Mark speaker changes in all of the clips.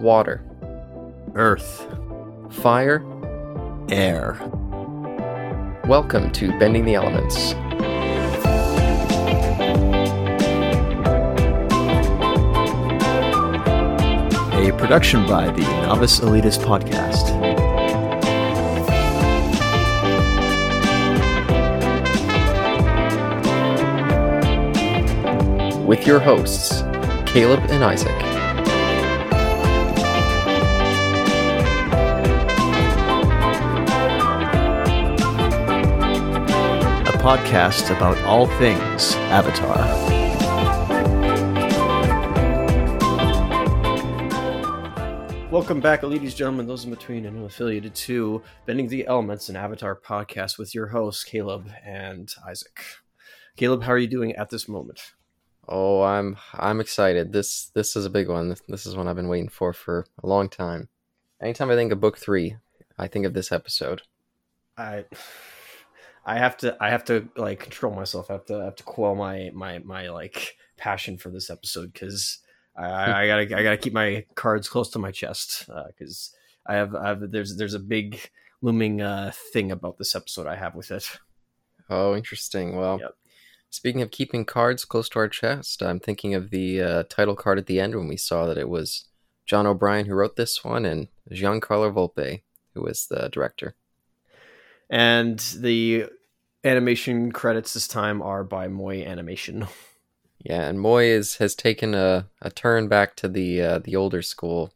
Speaker 1: water,
Speaker 2: Earth.
Speaker 1: fire.
Speaker 2: Air.
Speaker 1: Welcome to Bending the Elements.
Speaker 2: A production by the Novice Elitist Podcast.
Speaker 1: with your hosts, Caleb and Isaac.
Speaker 2: Podcast about all things Avatar.
Speaker 3: Welcome back, ladies, and gentlemen, those in between, and affiliated to Bending the Elements, an Avatar podcast with your hosts, Caleb and Isaac. Caleb, how are you doing at this moment?
Speaker 1: Oh, I'm I'm excited. This this is a big one. This, this is one I've been waiting for for a long time. Anytime I think of book three, I think of this episode.
Speaker 3: I I have to I have to like control myself. I have to I have to quell my my my like passion for this episode because I, I gotta I gotta keep my cards close to my chest because uh, I have I have there's there's a big looming uh, thing about this episode I have with it.
Speaker 1: Oh, interesting. Well,
Speaker 3: Yep.
Speaker 1: speaking of keeping cards close to our chest, I'm thinking of the uh, title card at the end when we saw that it was John O'Bryan who wrote this one and Giancarlo Volpe who was the director.
Speaker 3: And the animation credits this time are by Moy Animation.
Speaker 1: Yeah, and Moy is has taken a, a turn back to the uh, the older school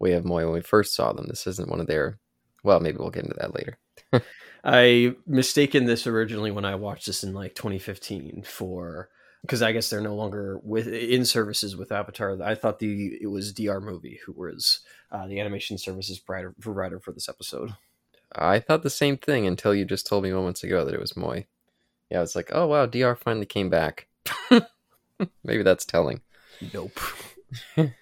Speaker 1: way of Moy when we first saw them. This isn't one of their. Well, maybe we'll get into that later.
Speaker 3: I mistaken this originally when I watched this in like 2015 for because I guess they're no longer with in services with Avatar. I thought the it was DR Movie who was uh, the animation services provider, provider for this episode.
Speaker 1: I thought the same thing until you just told me moments ago that it was Moy. Yeah, it's like, oh wow, DR finally came back. maybe that's telling.
Speaker 3: Nope.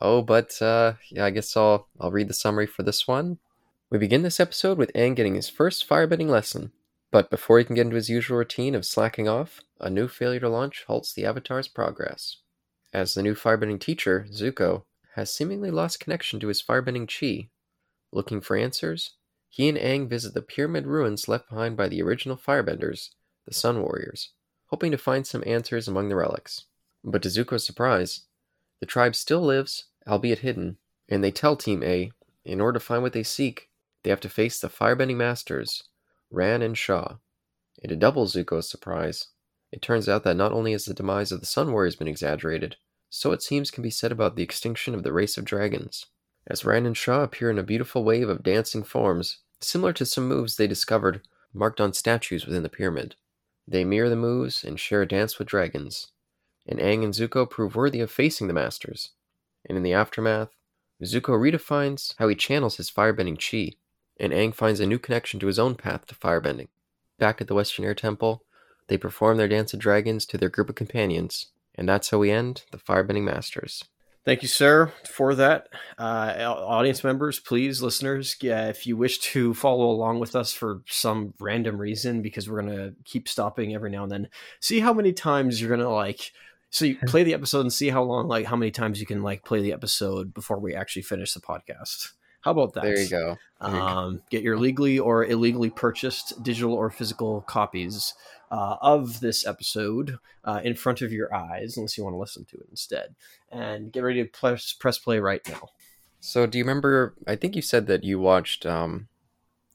Speaker 1: Oh, but uh, yeah, I guess I'll I'll read the summary for this one. We begin this episode with Aang getting his first firebending lesson, but before he can get into his usual routine of slacking off, a new failure to launch halts the Avatar's progress. As the new firebending teacher, Zuko, has seemingly lost connection to his firebending chi. Looking for answers, he and Aang visit the pyramid ruins left behind by the original firebenders, the Sun Warriors, hoping to find some answers among the relics. But to Zuko's surprise, the tribe still lives, albeit hidden, and they tell Team A, in order to find what they seek, they have to face the firebending masters, Ran and Shaw. And to double Zuko's surprise, it turns out that not only has the demise of the Sun Warriors been exaggerated, so it seems can be said about the extinction of the race of dragons. As Ran and Shaw appear in a beautiful wave of dancing forms, similar to some moves they discovered marked on statues within the pyramid. They mirror the moves and share a dance with dragons, and Aang and Zuko prove worthy of facing the Masters. And in the aftermath, Zuko redefines how he channels his firebending chi, and Aang finds a new connection to his own path to firebending. Back at the Western Air Temple, they perform their dance of dragons to their group of companions, and that's how we end the Firebending Masters.
Speaker 3: Thank you, sir, for that. Uh, audience members, please, listeners, yeah, if you wish to follow along with us for some random reason, because we're going to keep stopping every now and then, see how many times you're going to like. So you play the episode and see how long, like how many times you can like play the episode before we actually finish the podcast. How about that?
Speaker 1: There you go. There you go.
Speaker 3: Um, get your legally or illegally purchased digital or physical copies uh, of this episode uh, in front of your eyes, unless you want to listen to it instead. And get ready to press, press play right now.
Speaker 1: So, do you remember? I think you said that you watched um,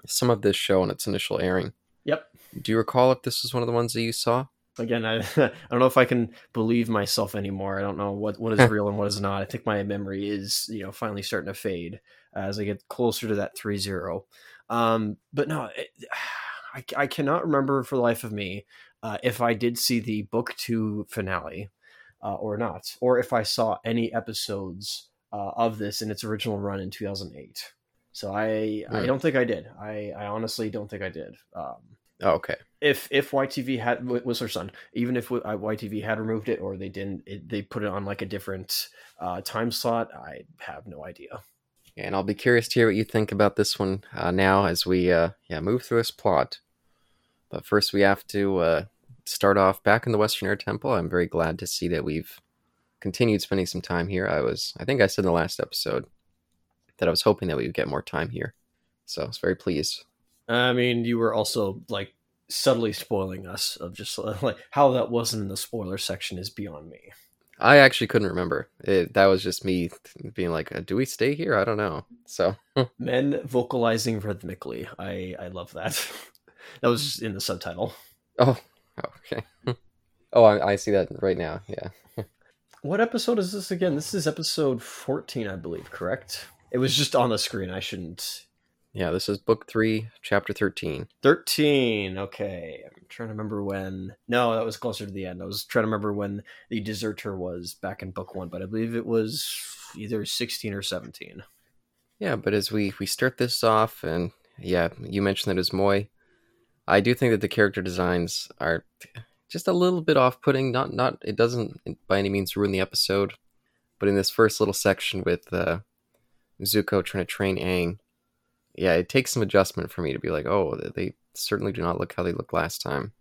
Speaker 1: some of this show in its initial airing.
Speaker 3: Yep.
Speaker 1: Do you recall if this was one of the ones that you saw?
Speaker 3: Again, I, I don't know if I can believe myself anymore. I don't know what, what is real and what is not. I think my memory is, you know, finally starting to fade as I get closer to that 3 0. Um, but no, it, I, I cannot remember for the life of me uh, if I did see the book two finale uh, or not, or if I saw any episodes uh, of this in its original run in 2008. So I, I
Speaker 1: Hmm.
Speaker 3: don't think I did. I, I honestly don't think I did. Um,
Speaker 1: Oh, okay.
Speaker 3: if if YTV had was her son, even if uh, YTV had removed it or they didn't, it, they put it on like a different uh, time slot. I have no idea.
Speaker 1: And I'll be curious to hear what you think about this one uh, now as we uh, yeah move through this plot. But first, we have to uh, start off back in the Western Air Temple. I'm very glad to see that we've continued spending some time here. I was, I think I said in the last episode that I was hoping that we would get more time here. So I was very pleased.
Speaker 3: I mean, you were also like subtly spoiling us of just like how that wasn't in the spoiler section is beyond me.
Speaker 1: I actually couldn't remember. It, that was just me being like, "Do we stay here? I don't know." So
Speaker 3: men vocalizing rhythmically. I I love that. that was in the subtitle.
Speaker 1: Oh, okay. Oh, I, I see that right now. Yeah.
Speaker 3: what episode is this again? This is episode fourteen, I believe. Correct. It was just on the screen. I shouldn't.
Speaker 1: Yeah, this is book three, chapter thirteen.
Speaker 3: Thirteen. Okay, I'm trying to remember when. No, that was closer to the end. I was trying to remember when the deserter was back in book one, but I believe it was either sixteen or seventeen.
Speaker 1: Yeah, but as we we start this off, and yeah, you mentioned that as Moy. I do think that the character designs are just a little bit off-putting. Not not it doesn't by any means ruin the episode, but in this first little section with uh, Zuko trying to train Aang, yeah, it takes some adjustment for me to be like, oh, they certainly do not look how they looked last time.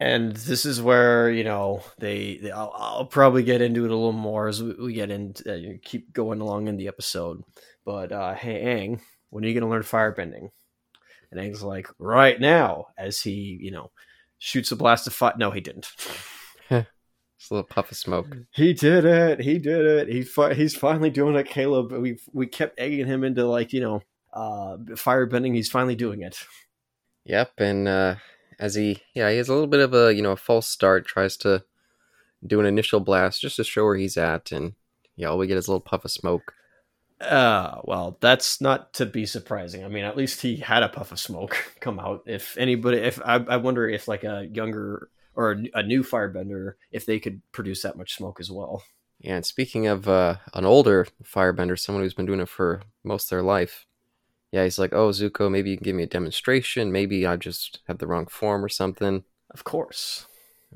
Speaker 3: And this is where you know they. they I'll, I'll, probably get into it a little more as we, we get into uh, keep going along in the episode. But uh, hey, Aang, when are you going to learn firebending? And Aang's like, right now, as he you know shoots a blast of fire. No, he didn't.
Speaker 1: It's a little puff of smoke.
Speaker 3: He did it. He did it. He fi- he's finally doing it, Caleb. We we kept egging him into like you know uh firebending. He's finally doing it.
Speaker 1: Yep, and uh as he yeah he has a little bit of a you know a false start. Tries to do an initial blast just to show where he's at, and yeah, all we get is a little puff of smoke.
Speaker 3: Uh, well, that's not to be surprising. I mean, at least he had a puff of smoke come out. If anybody, if I, I wonder if like a younger or a, new firebender, if they could produce that much smoke as well.
Speaker 1: Yeah, and speaking of uh, an older firebender, someone who's been doing it for most of their life, yeah, he's like, "Oh, Zuko, maybe you can give me a demonstration. Maybe I just have the wrong form or something."
Speaker 3: Of course.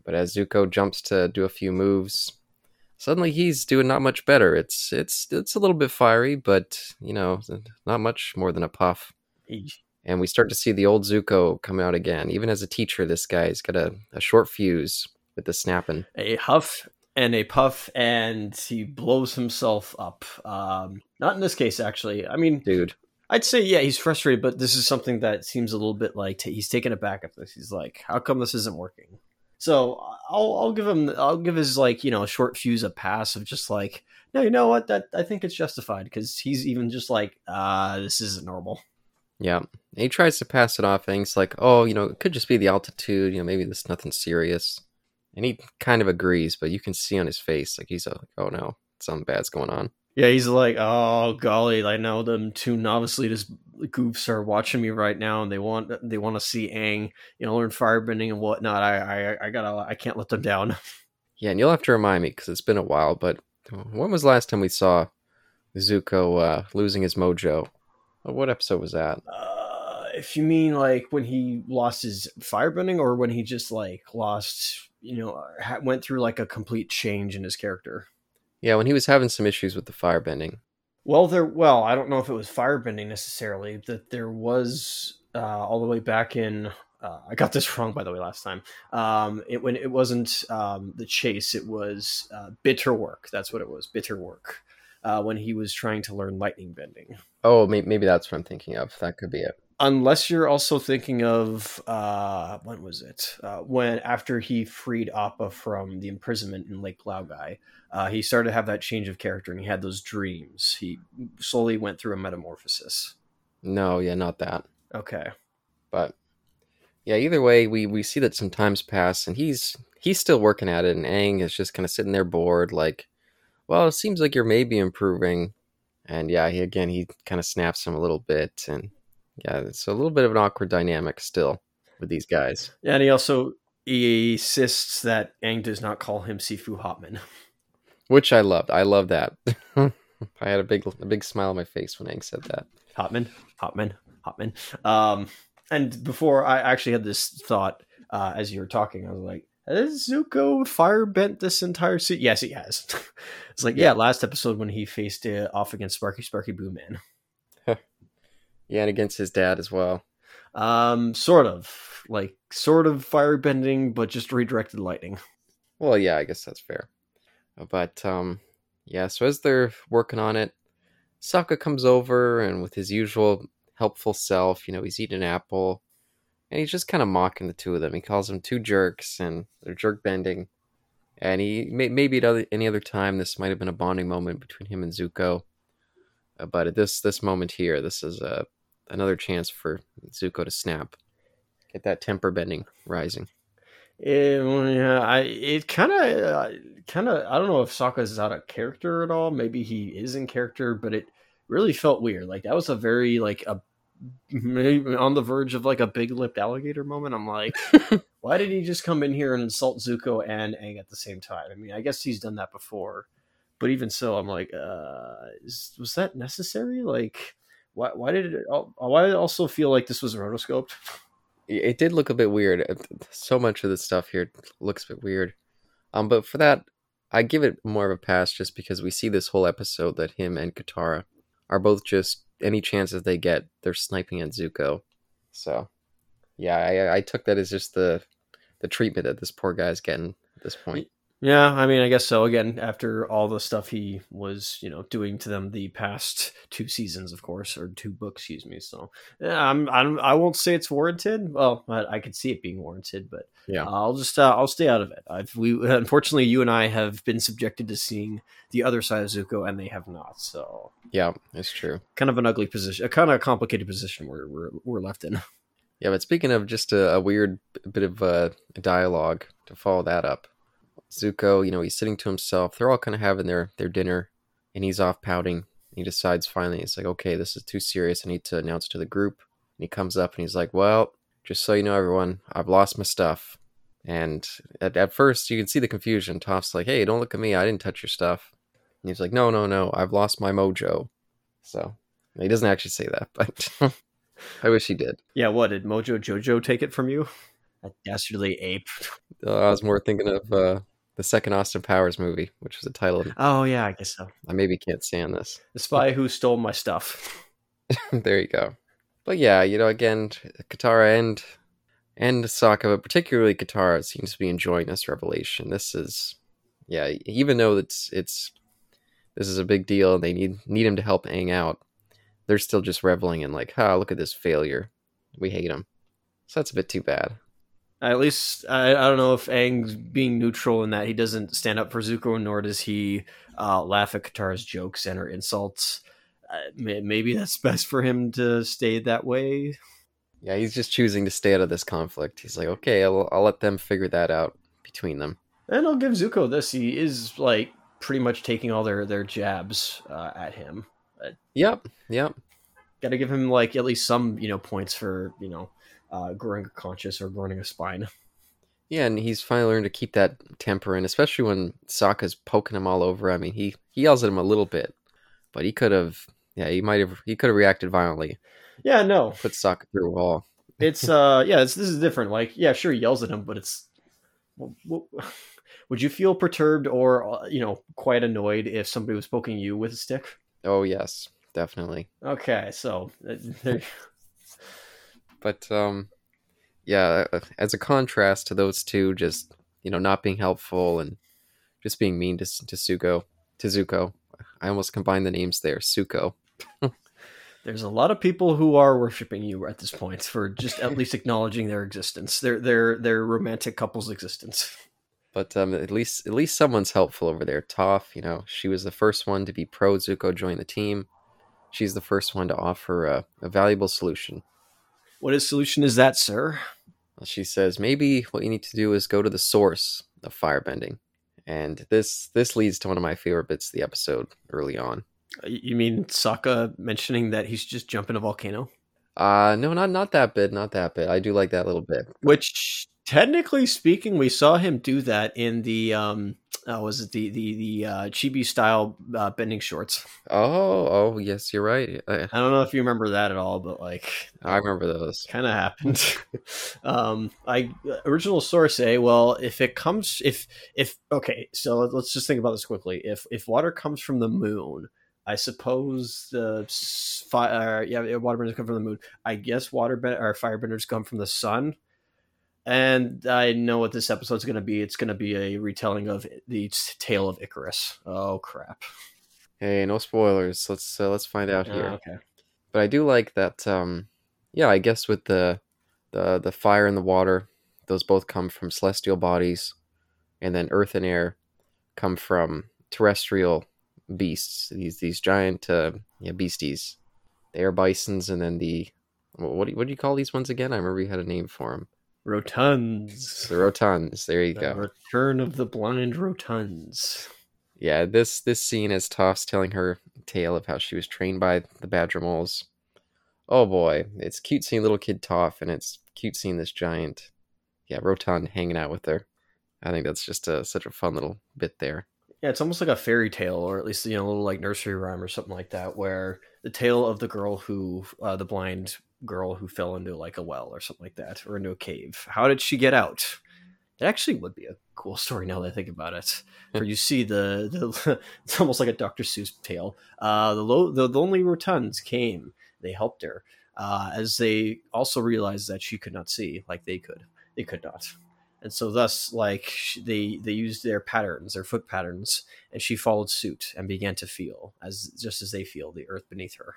Speaker 1: But as Zuko jumps to do a few moves, suddenly he's doing not much better. It's it's it's a little bit fiery, but you know, not much more than a puff. And we start to see the old Zuko come out again. Even as a teacher, this guy's got a, a short fuse with the snapping.
Speaker 3: A huff and a puff, and he blows himself up. Um, not in this case, actually. I mean,
Speaker 1: dude.
Speaker 3: I'd say yeah, he's frustrated, but this is something that seems a little bit like t- he's taken aback at this. He's like, "How come this isn't working?" So I'll I'll give him I'll give his like you know short fuse a pass of just like no you know what that I think it's justified because he's even just like uh this isn't normal.
Speaker 1: Yeah, and he tries to pass it off, and he's like, "Oh, you know, it could just be the altitude. You know, maybe this nothing serious." And he kind of agrees, but you can see on his face like he's like, "Oh no, something bad's going on."
Speaker 3: Yeah, he's like, "Oh golly, I know them two Novice Elitist goofs are watching me right now and they want they want to see Aang, you know, learn firebending and whatnot. I I I gotta I can't let them down.
Speaker 1: Yeah, and you'll have to remind me because it's been a while. But when was the last time we saw Zuko uh, losing his mojo? What episode was that?
Speaker 3: Uh, if you mean like when he lost his firebending, or when he just like lost, you know, went through like a complete change in his character.
Speaker 1: Yeah, when he was having some issues with the firebending.
Speaker 3: Well, there. Well, I don't know if it was firebending necessarily. That there was uh, all the way back in. Uh, I got this wrong, by the way, last time. Um, it when it wasn't um, the chase, it was uh, bitter work. That's what it was, bitter work. Uh, when he was trying to learn lightning bending.
Speaker 1: Oh, maybe, maybe that's what I'm thinking of. That could be it.
Speaker 3: Unless you're also thinking of uh, when was it? Uh, when after he freed Appa from the imprisonment in Lake Laogai, uh, he started to have that change of character and he had those dreams. He slowly went through a metamorphosis.
Speaker 1: No, yeah, not that.
Speaker 3: Okay.
Speaker 1: But yeah, either way, we, we see that some times pass and he's he's still working at it and Aang is just kind of sitting there bored, like, well, it seems like you're maybe improving. And yeah, he again he kind of snaps him a little bit and yeah, it's a little bit of an awkward dynamic still with these guys.
Speaker 3: Yeah, and he also he insists that Aang does not call him Sifu Hotman.
Speaker 1: which I loved. I love that. I had a big a big smile on my face when Aang said that.
Speaker 3: Hotman, Hotman, Hotman. Um, and before I actually had this thought uh, as you were talking, I was like, "Has Zuko fire bent this entire suit?" Yes, he has. it's like, yeah. yeah, last episode when he faced it off against Sparky Sparky Boo Man.
Speaker 1: Yeah, and against his dad as well.
Speaker 3: Um, sort of like sort of fire bending, but just redirected lightning.
Speaker 1: Well, yeah, I guess that's fair. But um, yeah, so as they're working on it, Sokka comes over and with his usual helpful self, you know, he's eating an apple and he's just kind of mocking the two of them. He calls them two jerks and they're jerk bending. And he may, maybe at other, any other time this might have been a bonding moment between him and Zuko, uh, but at this this moment here, this is uh, another chance for Zuko to snap, get that temper bending rising.
Speaker 3: It, yeah, I it kind of kind of I don't know if Sokka is out of character at all. Maybe he is in character, but it really felt weird. Like that was a very like a maybe on the verge of like a big lipped alligator moment. I'm like, why did he just come in here and insult Zuko and Aang at the same time? I mean, I guess he's done that before, but even so, I'm like, uh, is, was that necessary? Like, why, why did it? Why did it also feel like this was rotoscoped?
Speaker 1: It did look a bit weird. So much of the stuff here looks a bit weird. Um, but for that, I give it more of a pass just because we see this whole episode that him and Katara are both just any chances they get, they're sniping at Zuko. So, yeah, I, I took that as just the the treatment that this poor guy's getting at this point.
Speaker 3: Yeah, I mean, I guess so. Again, after all the stuff he was, you know, doing to them the past two seasons, of course, or two books, excuse me. So, yeah, I'm, I'm, I won't say it's warranted. Well, I, I could see it being warranted, but yeah, I'll just, uh, I'll stay out of it. I've, we, unfortunately, you and I have been subjected to seeing the other side of Zuko, and they have not. So,
Speaker 1: yeah, it's true.
Speaker 3: Kind of an ugly position, a kind of complicated position we're, we're, we're left in.
Speaker 1: Yeah, but speaking of just a, a weird bit of uh, dialogue to follow that up Zuko, you know, he's sitting to himself. They're all kind of having their their dinner, and he's off pouting. He decides finally, he's like, okay, this is too serious. I need to announce to the group. And he comes up and he's like, well, just so you know, everyone, I've lost my stuff. And at, at first, you can see the confusion. Toph's like, hey, don't look at me. I didn't touch your stuff. And he's like, no, no, no. I've lost my mojo. So he doesn't actually say that, but I wish he did.
Speaker 3: Yeah, what? Did Mojo Jojo take it from you? A dastardly ape.
Speaker 1: Uh, I was more thinking of uh, the second Austin Powers movie, which was the title.
Speaker 3: Oh yeah, I guess so.
Speaker 1: I maybe can't stand this.
Speaker 3: The spy who stole my stuff.
Speaker 1: there you go. But yeah, you know, again, Katara and and Sokka, but particularly Katara, seems to be enjoying this revelation. This is, yeah, even though it's it's this is a big deal and they need need him to help Aang out, they're still just reveling in like, ah, look at this failure. We hate him. So that's a bit too bad.
Speaker 3: At least I, I don't know if Aang's being neutral in that he doesn't stand up for Zuko, nor does he uh, laugh at Katara's jokes and her insults. Uh, maybe that's best for him to stay that way.
Speaker 1: Yeah, he's just choosing to stay out of this conflict. He's like, okay, I'll, I'll let them figure that out between them.
Speaker 3: And I'll give Zuko this: he is like pretty much taking all their their jabs uh, at him.
Speaker 1: Yep, yep.
Speaker 3: Got to give him like at least some you know points for you know uh, growing a conscience or growing a spine.
Speaker 1: Yeah, and he's finally learned to keep that temper, and especially when Sokka's poking him all over. I mean, he he yells at him a little bit, but he could have, yeah, he might have, he could have reacted violently.
Speaker 3: Yeah, no,
Speaker 1: put Sokka through a wall.
Speaker 3: it's uh, yeah, it's, this is different. Like, yeah, sure, he yells at him, but it's. would you feel perturbed or uh, you know quite annoyed if somebody was poking you with a stick?
Speaker 1: Oh yes, definitely.
Speaker 3: Okay, so uh,
Speaker 1: but um, yeah, uh, as a contrast to those two, just you know, not being helpful and just being mean to to Suko, to Zuko. I almost combined the names there, Suko.
Speaker 3: There's a lot of people who are worshiping you at this point for just at least acknowledging their existence, their their their romantic couple's existence.
Speaker 1: But um, at least at least someone's helpful over there. Toph, you know, she was the first one to be pro Zuko join the team. She's the first one to offer a, a valuable solution.
Speaker 3: What is solution is that, sir?
Speaker 1: She says maybe what you need to do is go to the source of firebending, and this this leads to one of my favorite bits of the episode early on.
Speaker 3: Uh, you mean Sokka mentioning that he's just jumping a volcano?
Speaker 1: Uh no, not not that bit, not that bit. I do like that little bit.
Speaker 3: Which technically speaking, we saw him do that in the um uh, was it the the the uh, chibi style uh, bending shorts?
Speaker 1: Oh, oh yes, you're right.
Speaker 3: I, I don't know if you remember that at all, but like
Speaker 1: I remember those.
Speaker 3: Kind of happened. um, I original source say, well, if it comes, if if okay, so let's just think about this quickly. If if water comes from the moon. I suppose the fire, yeah, waterbenders come from the moon. I guess waterbend or firebenders come from the sun And I know what this episode's going to be. It's going to be a retelling of the tale of Icarus. Oh crap!
Speaker 1: Hey, no spoilers. Let's uh, let's find out here.
Speaker 3: Ah, okay.
Speaker 1: But I do like that. Um, yeah, I guess with the the the fire and the water, those both come from celestial bodies, and then earth and air come from terrestrial beasts. These these giant uh, yeah beasties, the air bisons, and then the what do you, what do you call these ones again? I remember you had a name for them.
Speaker 3: Rotunds.
Speaker 1: The rotunds. There you
Speaker 3: The
Speaker 1: go.
Speaker 3: return of the blind rotunds.
Speaker 1: Yeah, this this scene is Toph's telling her tale of how she was trained by the Badger moles. Oh boy, it's cute seeing little kid Toph, and it's cute seeing this giant, yeah, Rotund hanging out with her. I think that's just a, such a fun little bit there.
Speaker 3: Yeah, it's almost like a fairy tale, or at least you know, a little like nursery rhyme or something like that, where the tale of the girl who, uh, the blind girl who fell into like a well or something like that, or into a cave. How did she get out? It actually would be a cool story now that I think about it. Where you see the, the it's almost like a Dr. Seuss tale. Uh, the low, the lonely rotunds came. They helped her uh, as they also realized that she could not see like they could. They could not and so thus like they they used their patterns their foot patterns and she followed suit and began to feel as just as they feel the earth beneath her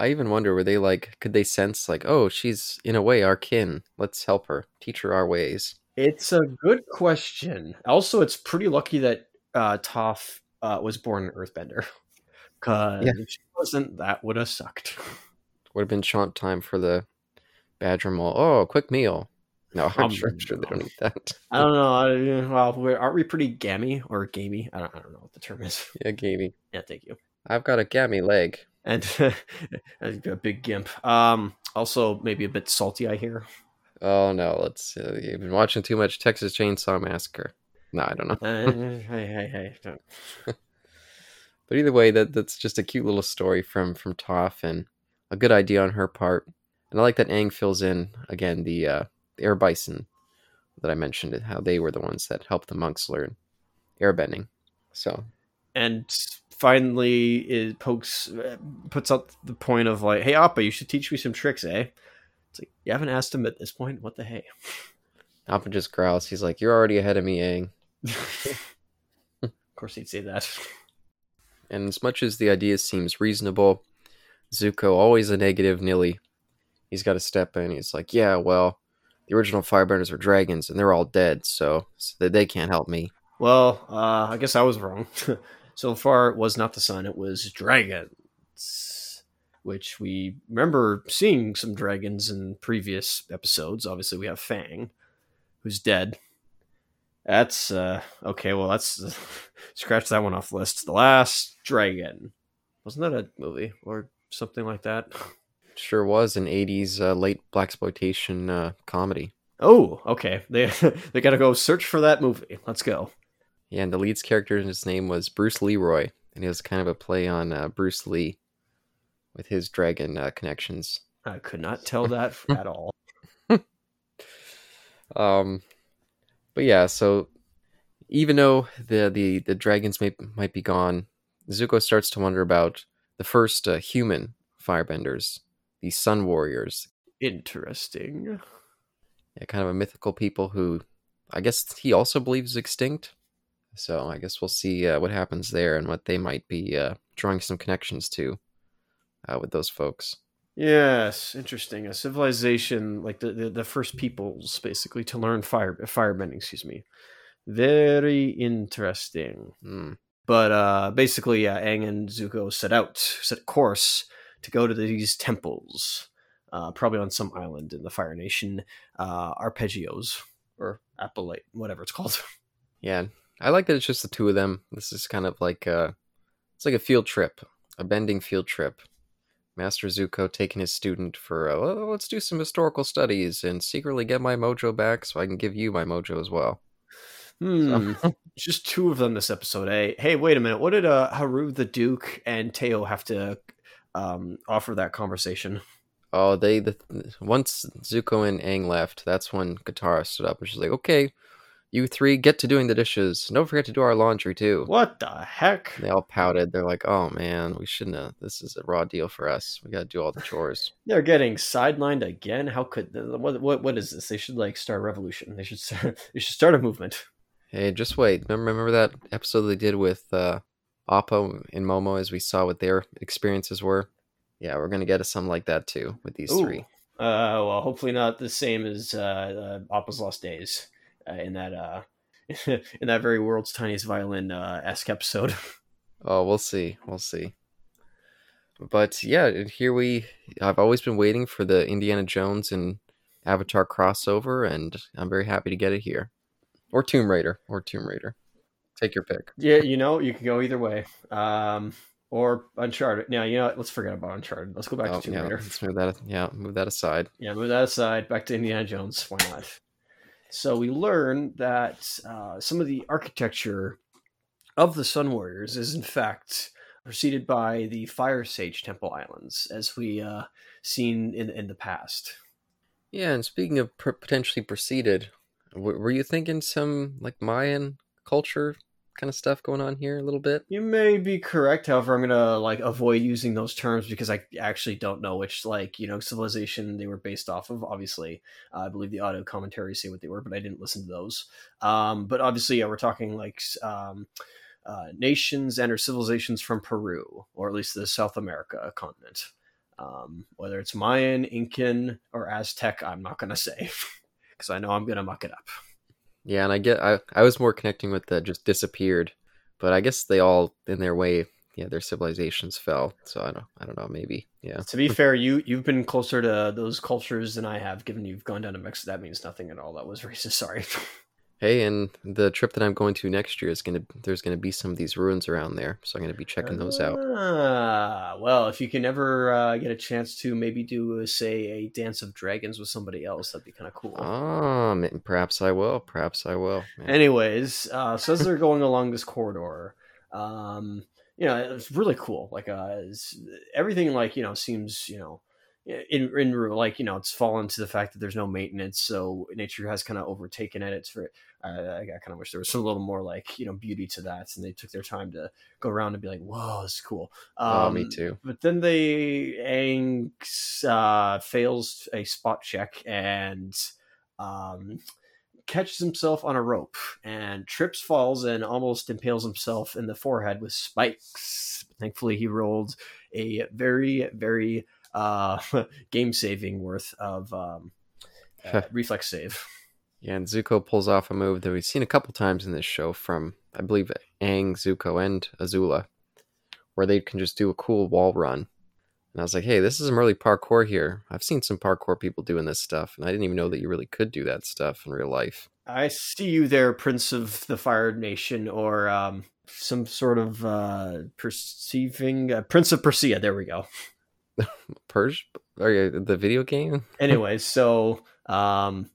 Speaker 1: I even wonder, were they like, could they sense like, oh, she's in a way our kin. Let's help her, teach her our ways.
Speaker 3: it's a good question also it's pretty lucky that uh toph uh, was born an earthbender because
Speaker 1: Yeah.
Speaker 3: if she wasn't that would have sucked
Speaker 1: Would have been chaunt time for the Badger mole. Oh, quick meal. No, I'm
Speaker 3: Um,
Speaker 1: sure, sure they don't eat that.
Speaker 3: i don't know I, well we're, aren't we pretty gammy or gamey I don't, I don't know what the term is
Speaker 1: Yeah, Gamey.
Speaker 3: yeah thank you
Speaker 1: I've got a gammy leg.
Speaker 3: And a big gimp um also maybe a bit salty i hear
Speaker 1: Oh no, let's. Uh, you've been watching too much Texas Chainsaw Massacre. No, I don't know.
Speaker 3: Uh, hey, hey, hey! Don't.
Speaker 1: But either way, that that's just a cute little story from from Toph and a good idea on her part. And I like that Aang fills in again the uh, the air bison that I mentioned, how they were the ones that helped the monks learn airbending. So
Speaker 3: And finally, it pokes uh, puts up the point of like, "Hey, Appa, you should teach me some tricks, eh?" It's like you haven't asked him at this point. What the hey?
Speaker 1: Appa just growls. He's like, "You're already ahead of me, Aang."
Speaker 3: of course, he'd say that.
Speaker 1: And as much as the idea seems reasonable, Zuko always a negative nilly. He's got to step in. He's like, "Yeah, well, the original Firebenders were dragons, and they're all dead, so, so they- they can't help me."
Speaker 3: Well, uh, I guess I was wrong. so far, it was not the sun; it was dragons, which we remember seeing some dragons in previous episodes. Obviously, we have Fang, who's dead. That's uh, okay. Well, that's scratch that one off the list. The Last Dragon wasn't that a movie or something like that?
Speaker 1: Sure was an '80s uh, late blaxploitation uh, comedy.
Speaker 3: Oh, okay. They they gotta go search for that movie. Let's go.
Speaker 1: Yeah, and the lead's character, his name was Bruce Leroy, and it was kind of a play on uh, Bruce Lee with his dragon uh, connections.
Speaker 3: I could not tell that at all.
Speaker 1: Um, but yeah, so even though the the the dragons may might be gone, Zuko starts to wonder about the first uh, human firebenders, the Sun Warriors.
Speaker 3: Interesting.
Speaker 1: Yeah, kind of a mythical people who, I guess, he also believes is extinct. So I guess we'll see uh, what happens there and what they might be uh, drawing some connections to uh, with those folks.
Speaker 3: Yes, interesting. A civilization like the, the, the first peoples, basically, to learn fire firebending. Excuse me. Very interesting.
Speaker 1: Hmm.
Speaker 3: But uh, basically, yeah, Aang and Zuko set out, set course to go to these temples, uh, probably on some island in the Fire Nation, uh, arpeggios or appellate, whatever it's called.
Speaker 1: Yeah, I like that it's just the two of them. This is kind of like a, it's like a field trip, a bending field trip. Master Zuko taking his student for, uh, well, let's do some historical studies and secretly get my mojo back so I can give you my mojo as well.
Speaker 3: Hmm. Just two of them this episode. Hey, hey, wait a minute. What did uh, Haru the Duke and Teo have to um, offer that conversation?
Speaker 1: Oh, they the once Zuko and Aang left, that's when Katara stood up and she's like, "Okay, You three get to doing the dishes. Don't forget to do our laundry too.
Speaker 3: What the heck?
Speaker 1: They all pouted. They're like, "Oh man, we shouldn't have. This is a raw deal for us. We got to do all the chores."
Speaker 3: They're getting sidelined again. How could what what what is this? They should like start a revolution. They should start. They should start a movement.
Speaker 1: Hey, just wait. Remember, remember that episode they did with uh, Appa and Momo, as we saw what their experiences were. Yeah, we're gonna get a something like that too with these
Speaker 3: Ooh.
Speaker 1: three.
Speaker 3: Uh, well, hopefully not the same as uh, uh Appa's Lost Days uh, in that uh in that very world's tiniest violin uh esque episode.
Speaker 1: Oh, we'll see. We'll see. But yeah, here we. I've always been waiting for the Indiana Jones and Avatar crossover, and I'm very happy to get it here. Or Tomb Raider, or Tomb Raider. Take your pick.
Speaker 3: yeah, you know, you can go either way. Um, or Uncharted. Now, you know, what? let's forget about Uncharted. Let's go back
Speaker 1: Oh,
Speaker 3: to Tomb
Speaker 1: yeah,
Speaker 3: Raider.
Speaker 1: let's move that. Yeah, move that aside.
Speaker 3: Yeah, move that aside. Back to Indiana Jones. Why not? So we learn that uh, some of the architecture of the Sun Warriors is in fact preceded by the Fire Sage Temple Islands, as we uh, seen in in the past.
Speaker 1: Yeah, and speaking of potentially preceded, were you thinking some like Mayan culture kind of stuff going on here a little bit?
Speaker 3: You may be correct. However, I'm gonna like avoid using those terms because I actually don't know which like you know civilization they were based off of. Obviously, uh, I believe the audio commentaries say what they were, but I didn't listen to those. Um, but obviously, yeah, we're talking like um, uh, nations and or civilizations from Peru, or at least the South America continent. Um, whether it's Mayan, Incan, or Aztec, I'm not gonna say because I know I'm gonna muck it up.
Speaker 1: Yeah, and I get I I was more connecting with the just disappeared, but I guess they all in their way, yeah, their civilizations fell. So I don't I don't know, maybe. Yeah.
Speaker 3: To be fair, you you've been closer to those cultures than I have. Given you've gone down to Mexico, that means nothing at all. That was racist. Sorry.
Speaker 1: Hey, and the trip that I'm going to next year is gonna there's gonna be some of these ruins around there, so I'm gonna be checking those out.
Speaker 3: Ah, well, if you can ever uh, get a chance to maybe do, uh, say, a Dance of Dragons with somebody else, that'd be kind of cool.
Speaker 1: Um, perhaps I will. Perhaps I will. Yeah.
Speaker 3: Anyways, uh, so as they're going along this corridor, um, you know, it's really cool. Like, uh, everything, like, you know, seems, you know, in in like you know, it's fallen to the fact that there's no maintenance, so nature has kind of overtaken it. It's for uh, I kind of wish there was some little more like you know beauty to that, and they took their time to go around and be like, "Whoa, this is cool." Um,
Speaker 1: oh, me too.
Speaker 3: But then they Aang uh, fails a spot check and um, catches himself on a rope and trips, falls, and almost impales himself in the forehead with spikes. Thankfully, he rolled a very, very uh, game saving worth of um, uh, reflex save.
Speaker 1: Yeah, and Zuko pulls off a move that we've seen a couple times in this show from, I believe, Aang, Zuko, and Azula, where they can just do a cool wall run. And I was like, hey, this is some early parkour here. I've seen some parkour people doing this stuff, and I didn't even know that you really could do that stuff in real life.
Speaker 3: I see you there, Prince of the Fire Nation, or um, some sort of uh, perceiving uh, Prince of Persia. There we go.
Speaker 1: Purge? Or the video game?
Speaker 3: Anyways, so um,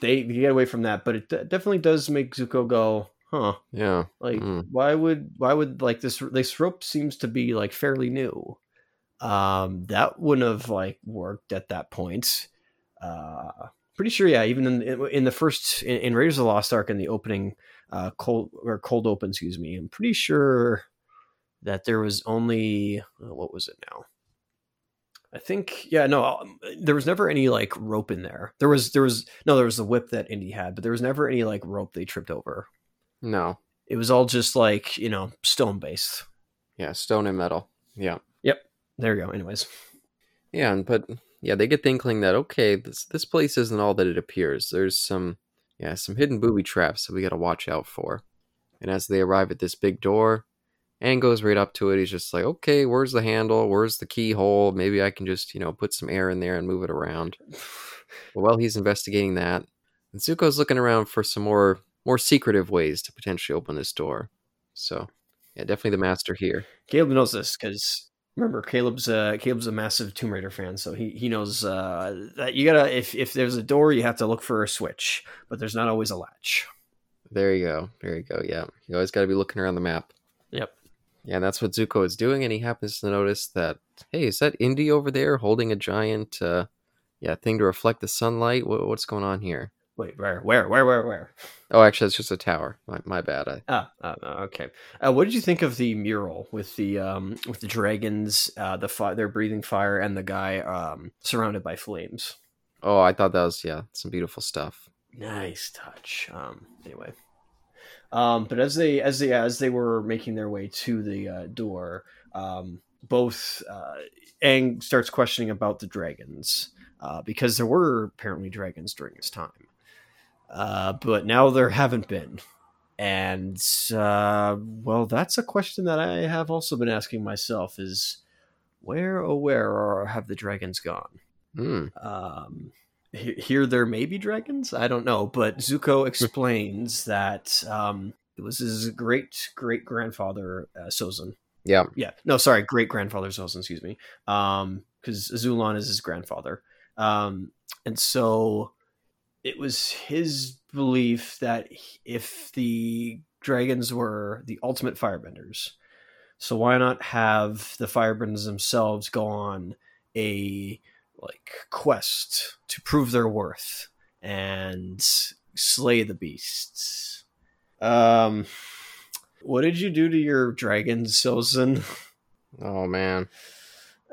Speaker 3: they, they get away from that, but it d- definitely does make Zuko go, huh?
Speaker 1: Yeah.
Speaker 3: Like,
Speaker 1: Mm.
Speaker 3: why would why would like this this rope seems to be like fairly new. Um, that wouldn't have like worked at that point. Uh, pretty sure, yeah. Even in in the first in, in Raiders of the Lost Ark in the opening, uh, cold or cold open, excuse me. I'm pretty sure that there was only uh, what was it now? I think yeah no um, there was never any like rope in there. There was there was no there was the whip that Indy had, but there was never any like rope they tripped over.
Speaker 1: No.
Speaker 3: It was all just like you know stone based.
Speaker 1: Yeah, stone and metal. Yeah. Yep.
Speaker 3: There you go. Anyways,
Speaker 1: Yeah, and but yeah, they get the inkling that okay, this this place isn't all that it appears. There's some yeah, some hidden booby traps that we gotta watch out for. And as they arrive at this big door, Aang goes right up to it. He's just like, okay, where's the handle? Where's the keyhole? Maybe I can just, you know, put some air in there and move it around. While he's investigating that, and Zuko's looking around for some more more secretive ways to potentially open this door. So yeah, definitely the master here.
Speaker 3: Caleb knows this because remember Caleb's uh, Caleb's a massive Tomb Raider fan, so he he knows uh, that you gotta if if there's a door, you have to look for a switch, but there's not always a latch.
Speaker 1: There you go. There you go. Yeah. You always got to be looking around the map.
Speaker 3: Yep.
Speaker 1: Yeah, and that's what Zuko is doing, and he happens to notice that, hey, is that Indy over there holding a giant, uh, yeah, thing to reflect the sunlight? What, what's going on here?
Speaker 3: Wait, where, where, where, where, where?
Speaker 1: Oh, actually, it's just a tower. My, my bad. I,
Speaker 3: Ah, ah, ah, okay. Uh, what did you think of the mural with the um with the dragons, uh, the fi- they're breathing fire, and the guy um surrounded by flames?
Speaker 1: oh, I thought that was yeah, some beautiful stuff.
Speaker 3: Nice touch. Um. Anyway. Um. But as they as they as they were making their way to the uh, door, um, both uh, Aang starts questioning about the dragons, uh, because there were apparently dragons during his time, uh, but now there haven't been. And uh, well, that's a question that I have also been asking myself: is where, oh, where are, have the dragons gone?
Speaker 1: Hmm.
Speaker 3: um, here there may be dragons? I don't know but zuko explains that um, it was his great great grandfather uh, sozin
Speaker 1: Yeah.
Speaker 3: yeah no sorry great grandfather sozin excuse me. Um because zulon is his grandfather. Um and so it was his belief that if the dragons were the ultimate firebenders so why not have the firebenders themselves go on a like quest to prove their worth and slay the beasts. Um, what did you do to your dragons, Sozin?
Speaker 1: Oh man,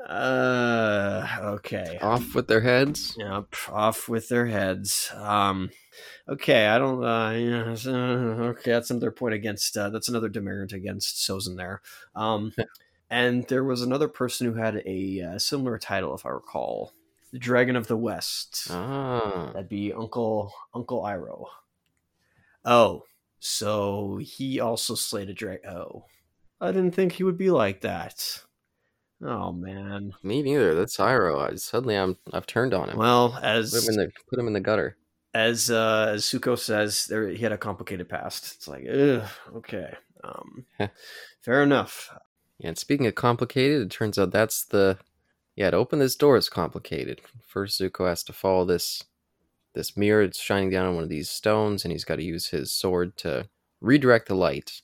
Speaker 3: Uh, okay.
Speaker 1: off with their heads.
Speaker 3: Yep, off with their heads. Um, okay, I don't. Uh, yeah, okay, that's another point against. Uh, that's another demerit against Sozin there. Um, and there was another person who had a uh, similar title, if I recall, the Dragon of the West.
Speaker 1: Ah,
Speaker 3: That'd be Uncle Uncle Iroh. Oh, so he also slayed a dragon. Oh, I didn't think he would be like that. Oh man.
Speaker 1: me neither. That's Iroh. I, suddenly, I'm I've turned on him.
Speaker 3: Well, as
Speaker 1: put him in the put him in the gutter.
Speaker 3: as uh, as Suko says, there he had a complicated past. It's like, ugh, okay, um, fair enough.
Speaker 1: Yeah, and speaking of complicated, it turns out that's the yeah to open this door is complicated. First, Zuko has to follow this this mirror. It's shining down on one of these stones, and he's got to use his sword to redirect the light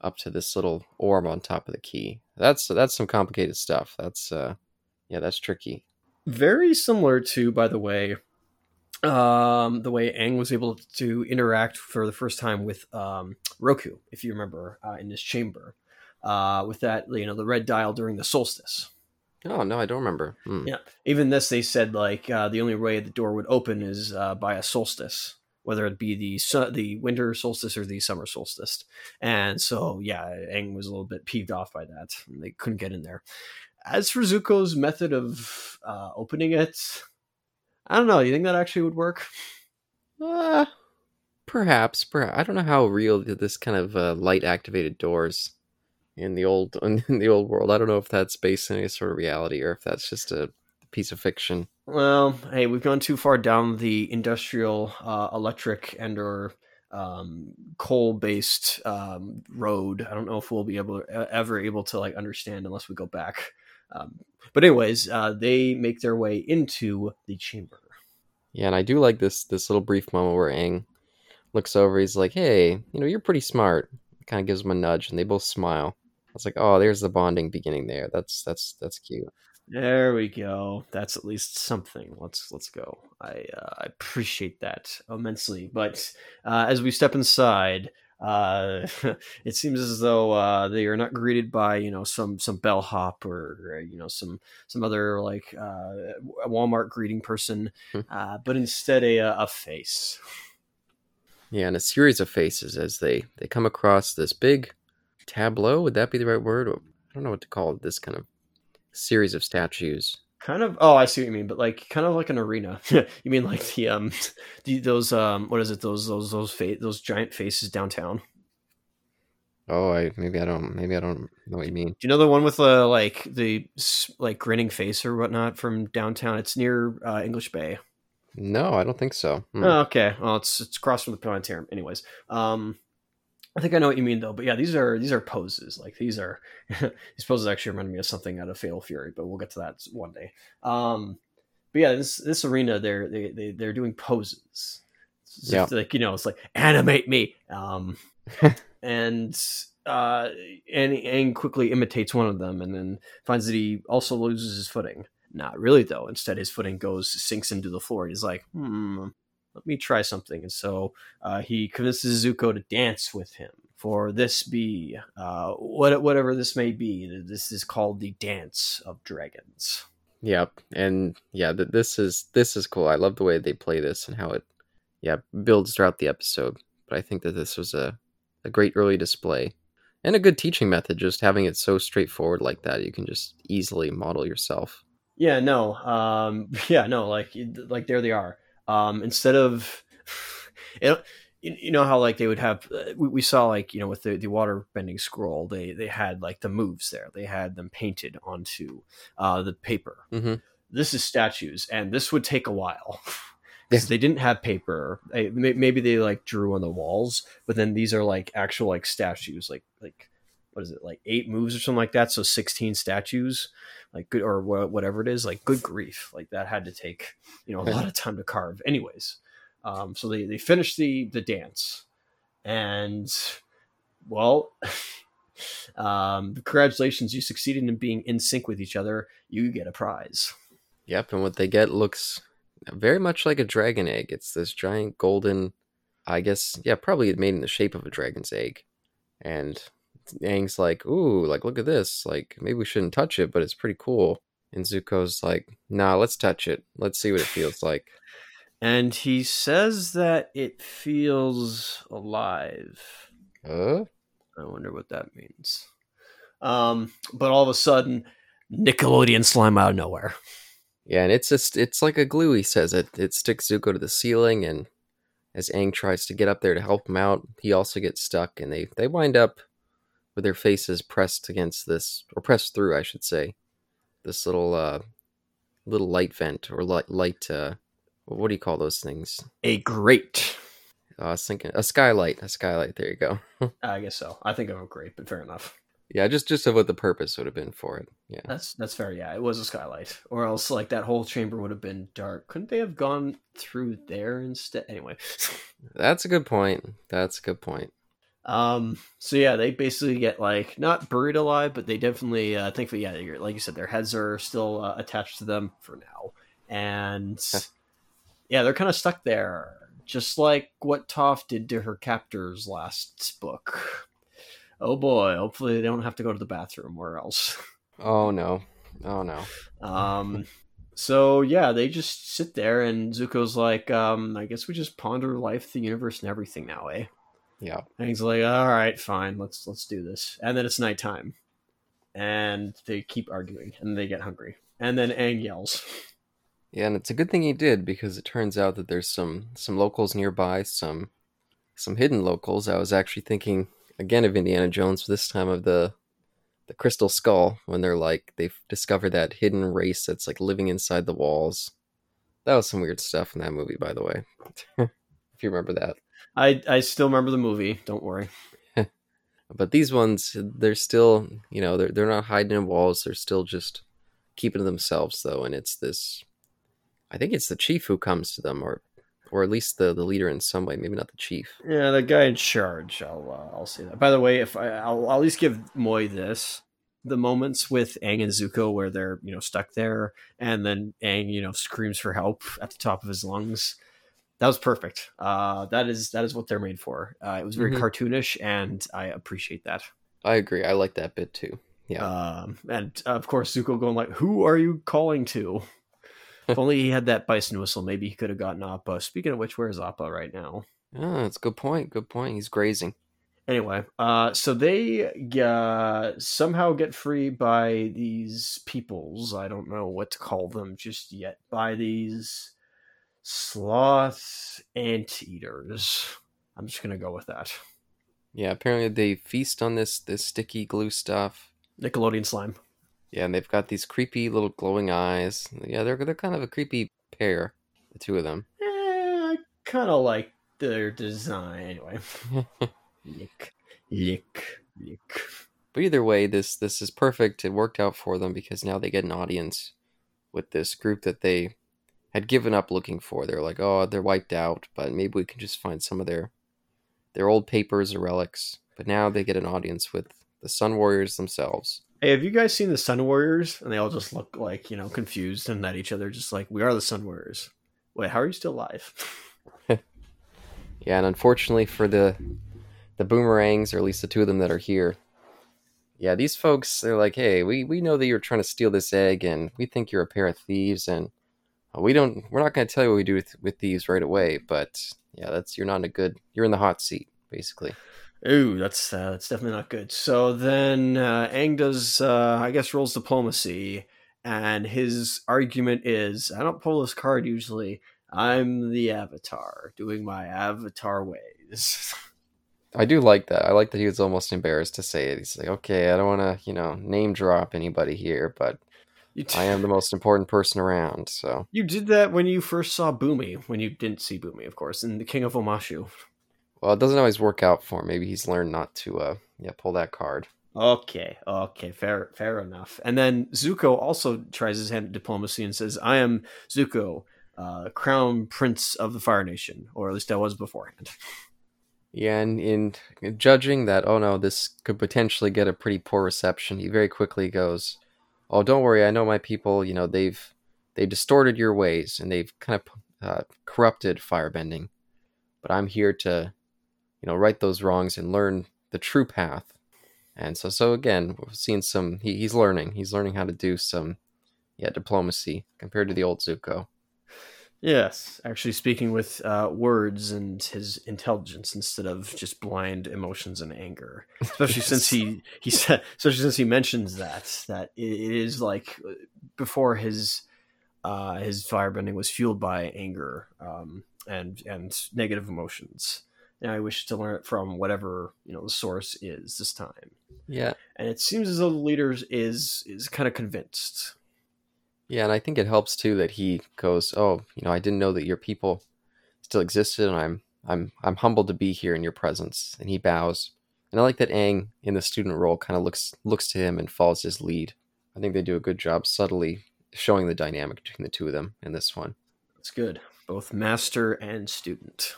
Speaker 1: up to this little orb on top of the key. That's that's some complicated stuff. That's uh yeah, that's tricky.
Speaker 3: Very similar to, by the way, um, the way Aang was able to interact for the first time with um, Roku, if you remember, uh, in this chamber, uh, with that you know the red dial during the solstice.
Speaker 1: Oh no, I don't remember. Hmm.
Speaker 3: Yeah. Even this, they said like uh, the only way the door would open is uh, by a solstice, whether it be the su- the winter solstice or the summer solstice. And so, yeah, Aang was a little bit peeved off by that. and They couldn't get in there. As for Zuko's method of uh, opening it, I don't know. Do you think that actually would work?
Speaker 1: Uh, perhaps, perhaps. I don't know how real this kind of uh, light activated doors in the old in the old world. I don't know if that's based in any sort of reality or if that's just a piece of fiction.
Speaker 3: Well, hey, we've gone too far down the industrial, uh, electric, and or um, coal-based um, road. I don't know if we'll be able ever able to like understand unless we go back. Um, but anyways, uh, they make their way into the chamber.
Speaker 1: Yeah, and I do like this this little brief moment where Aang looks over. He's like, "Hey, you know, you're pretty smart." Kind of gives him a nudge, and they both smile. Was like, "Oh, there's the bonding beginning there. That's that's that's cute."
Speaker 3: There we go. That's at least something. Let's let's go. I uh, I appreciate that immensely. But uh, as we step inside, uh, it seems as though uh, they are not greeted by you know some some bellhop or uh, you know some some other like uh, Walmart greeting person,
Speaker 1: Hmm.
Speaker 3: uh, but instead a a face.
Speaker 1: Yeah, and a series of faces as they they come across this big tableau. Would that be the right word? I don't know what to call it. This kind of series of statues.
Speaker 3: Kind of. Oh, I see what you mean. But like, kind of like an arena. you mean like the um, the, those um, what is it? Those those those fa- those giant faces downtown.
Speaker 1: Oh, I maybe I don't maybe I don't know what you mean.
Speaker 3: Do you know the one with the like the like grinning face or whatnot from downtown? It's near uh, English Bay.
Speaker 1: No, I don't think so. Hmm.
Speaker 3: Oh, okay. Well, it's it's across from the planetarium. Anyways, um, I think I know what you mean though. But yeah, these are these are poses. Like these are these poses actually remind me of something out of Fatal Fury, but we'll get to that one day. Um, but yeah, this this arena they're they, they they're doing poses. It's
Speaker 1: Yeah.
Speaker 3: like you know, it's like animate me. Um, and uh, and and quickly imitates one of them, and then finds that he also loses his footing. Not really though. Instead, his footing goes sinks into the floor. He's like, hmm, let me try something. And so uh, he convinces Zuko to dance with him. For this be uh, what whatever this may be, this is called the Dance of Dragons.
Speaker 1: Yep, and yeah, th- this is this is cool. I love the way they play this and how it, yeah, builds throughout the episode. But I think that this was a a great early display and a good teaching method. Just having it so straightforward like that, you can just easily model yourself.
Speaker 3: Yeah, no, um, yeah, no, like like there they are. Um, instead of it, you know how like they would have uh, we, we saw like you know with the, the water bending scroll they they had like the moves there they had them painted onto uh, the paper
Speaker 1: mm-hmm.
Speaker 3: this is statues and this would take a while because yeah. they didn't have paper they, maybe they like drew on the walls but then these are like actual like statues like like what is it like eight moves or something like that so 16 statues like good or whatever it is like good grief like that had to take you know a lot of time to carve anyways um, so they, they finished the the dance, and well, um, congratulations, you succeeded in being in sync with each other. You get a prize.
Speaker 1: Yep, and what they get looks very much like a dragon egg. It's this giant golden, I guess, yeah, probably made in the shape of a dragon's egg. And Aang's like, ooh, like look at this. Like maybe we shouldn't touch it, but it's pretty cool. And Zuko's like, nah, let's touch it. Let's see what it feels like
Speaker 3: and he says that it feels alive.
Speaker 1: Uh?
Speaker 3: I wonder what that means. Um, but all of a sudden, Nickelodeon slime out of nowhere.
Speaker 1: Yeah, and it's just it's like a glue. He says it it sticks Zuko to the ceiling, and as Aang tries to get up there to help him out, he also gets stuck, and they they wind up with their faces pressed against this or pressed through, I should say, this little uh little light vent or light light uh what do you call those things?
Speaker 3: A grate.
Speaker 1: Oh, I was thinking a skylight. A skylight. There you go.
Speaker 3: I guess so. I think of a grate, but fair enough.
Speaker 1: Yeah, just just of what the purpose would have been for it. Yeah,
Speaker 3: that's that's fair. Yeah, it was a skylight, or else like that whole chamber would have been dark. Couldn't they have gone through there instead? Anyway,
Speaker 1: that's a good point. That's a good point.
Speaker 3: Um. So yeah, they basically get like not buried alive, but they definitely, uh, thankfully, yeah, like you said, their heads are still uh, attached to them for now, and yeah, they're kind of stuck there, just like what Toph did to her captors last book. Oh boy, hopefully they don't have to go to the bathroom or else.
Speaker 1: Oh no. Oh no.
Speaker 3: Um so yeah, they just sit there and Zuko's like, um, I guess we just ponder life, the universe, and everything now, eh?
Speaker 1: Yeah.
Speaker 3: And he's like, All right, fine, let's let's do this. And then it's nighttime. And they keep arguing and they get hungry. And then Aang yells.
Speaker 1: Yeah, and it's a good thing he did because it turns out that there's some some locals nearby, some some hidden locals. I was actually thinking again of Indiana Jones this time of the the Crystal Skull when they're like they've discovered that hidden race that's like living inside the walls. That was some weird stuff in that movie, by the way. if you remember that.
Speaker 3: I I still remember the movie. Don't worry.
Speaker 1: but these ones, they're still, you know, they're they're not hiding in walls. They're still just keeping to themselves, though, and it's this I think it's the chief who comes to them, or or at least the, the leader in some way. Maybe not the chief.
Speaker 3: Yeah, the guy in charge. I'll uh, I'll say that. By the way, if I I'll, I'll at least give MOI this the moments with Aang and Zuko where they're you know stuck there, and then Aang you know screams for help at the top of his lungs. That was perfect. Uh, that is that is what they're made for. Uh, it was very mm-hmm. cartoonish, and I appreciate that.
Speaker 1: I agree. I like that bit too.
Speaker 3: Yeah. Um, and of course, Zuko going like, "Who are you calling to?" if only he had that bison whistle, maybe he could have gotten Appa. Speaking of which, where's Appa right now?
Speaker 1: Oh, that's a good point. Good point. He's grazing.
Speaker 3: Anyway, uh, so they uh, somehow get free by these peoples. I don't know what to call them just yet. By these sloth anteaters. I'm just gonna go with that.
Speaker 1: Yeah, apparently they feast on this this sticky glue stuff.
Speaker 3: Nickelodeon slime.
Speaker 1: Yeah, and they've got these creepy little glowing eyes. Yeah, they're they're kind of a creepy pair, the two of them.
Speaker 3: Eh, I kind of like their design anyway. lick, lick, lick.
Speaker 1: But either way, this this is perfect. It worked out for them because now they get an audience with this group that they had given up looking for. They're like, oh, they're wiped out, but maybe we can just find some of their their old papers or relics. But now they get an audience with the Sun Warriors themselves.
Speaker 3: Hey, have you guys seen the Sun Warriors? And they all just look like, you know, confused and at each other, just like, we are the Sun Warriors. Wait, how are you still alive?
Speaker 1: Yeah, and unfortunately for the the BoomerAangs, or at least the two of them that are here, yeah, these folks they're like, hey, we we know that you're trying to steal this egg, and we think you're a pair of thieves, and we don't we're not going to tell you what we do with, with thieves right away, but yeah, that's you're not in a good you're in the hot seat basically.
Speaker 3: Ooh, that's uh, that's definitely not good. So then uh, Aang does, uh, I guess, rolls diplomacy, and his argument is, I don't pull this card usually. I'm the Avatar, doing my Avatar ways.
Speaker 1: I do like that. I like that he was almost embarrassed to say it. He's like, okay, I don't want to, you know, name drop anybody here, but I am the most important person around. So
Speaker 3: You did that when you first saw Bumi, when you didn't see Bumi, of course, in The King of Omashu.
Speaker 1: well, it doesn't always work out for him. Maybe he's learned not to, uh, yeah, pull that card.
Speaker 3: Okay, okay, fair, fair enough. And then Zuko also tries his hand at diplomacy and says, "I am Zuko, uh, Crown Prince of the Fire Nation, or at least I was beforehand."
Speaker 1: Yeah, and in judging that, oh no, this could potentially get a pretty poor reception, he very quickly goes, "Oh, don't worry, I know my people. You know, they've they've distorted your ways and they've kind of uh, corrupted firebending, but I'm here to, you know, right those wrongs and learn the true path." And so, so again, we've seen some. He, he's learning. He's learning how to do some, yeah, diplomacy compared to the old Zuko.
Speaker 3: Yes, actually speaking with uh, words and his intelligence instead of just blind emotions and anger. Especially since he he said, especially since he mentions that that it is like uh, before his uh, his firebending was fueled by anger um, and and negative emotions. And I wish to learn it from whatever you know the source is this time.
Speaker 1: Yeah,
Speaker 3: And it seems as though the leader is is kind of convinced.
Speaker 1: Yeah, and I think it helps too that he goes, "Oh, you know, I didn't know that your people still existed, and I'm I'm I'm humbled to be here in your presence." And he bows, and I like that Aang in the student role kind of looks looks to him and follows his lead. I think they do a good job subtly showing the dynamic between the two of them in this one.
Speaker 3: It's good, both master and student.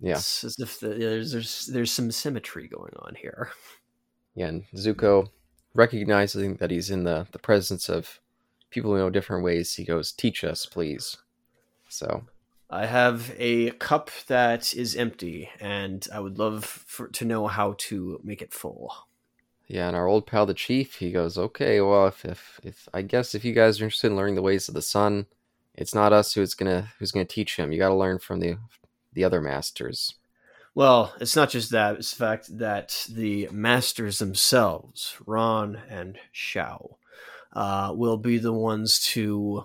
Speaker 1: Yeah,
Speaker 3: It's as if the, there's there's there's some symmetry going on here.
Speaker 1: yeah, and Zuko recognizing that he's in the the presence of people who know different ways, he goes, "Teach us, please." So
Speaker 3: I have a cup that is empty, and I would love for, to know how to make it full.
Speaker 1: Yeah, and our old pal the chief, he goes, "Okay, well, if if, if I guess if you guys are interested in learning the ways of the sun, it's not us who's gonna who's gonna teach him. You got to learn from the the other masters."
Speaker 3: Well, it's not just that; it's the fact that the masters themselves, Ran and Shaw, uh, will be the ones to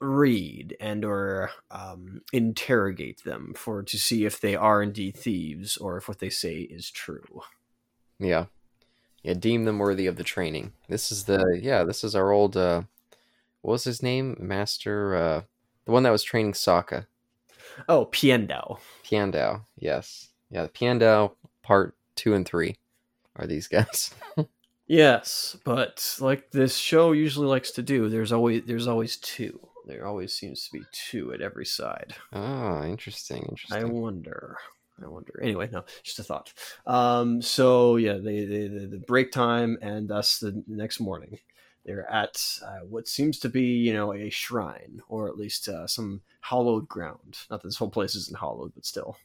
Speaker 3: read and or um, interrogate them for to see if they are indeed thieves or if what they say is true.
Speaker 1: Yeah, yeah, deem them worthy of the training. This is the yeah, this is our old uh, what was his name, Master, uh, the one that was training Sokka,
Speaker 3: Oh, Piendao.
Speaker 1: Piandao. Yes, yeah, Piandao part two and three are these guys.
Speaker 3: Yes, but like this show usually likes to do, there's always there's always two. There always seems to be two at every side.
Speaker 1: Ah, interesting, interesting.
Speaker 3: I wonder. I wonder. Anyway, no, just a thought. Um, so yeah, they, they, the the break time, and thus the next morning, they're at uh, what seems to be you know a shrine, or at least uh, some hallowed ground. Not that this whole place isn't hallowed, but still.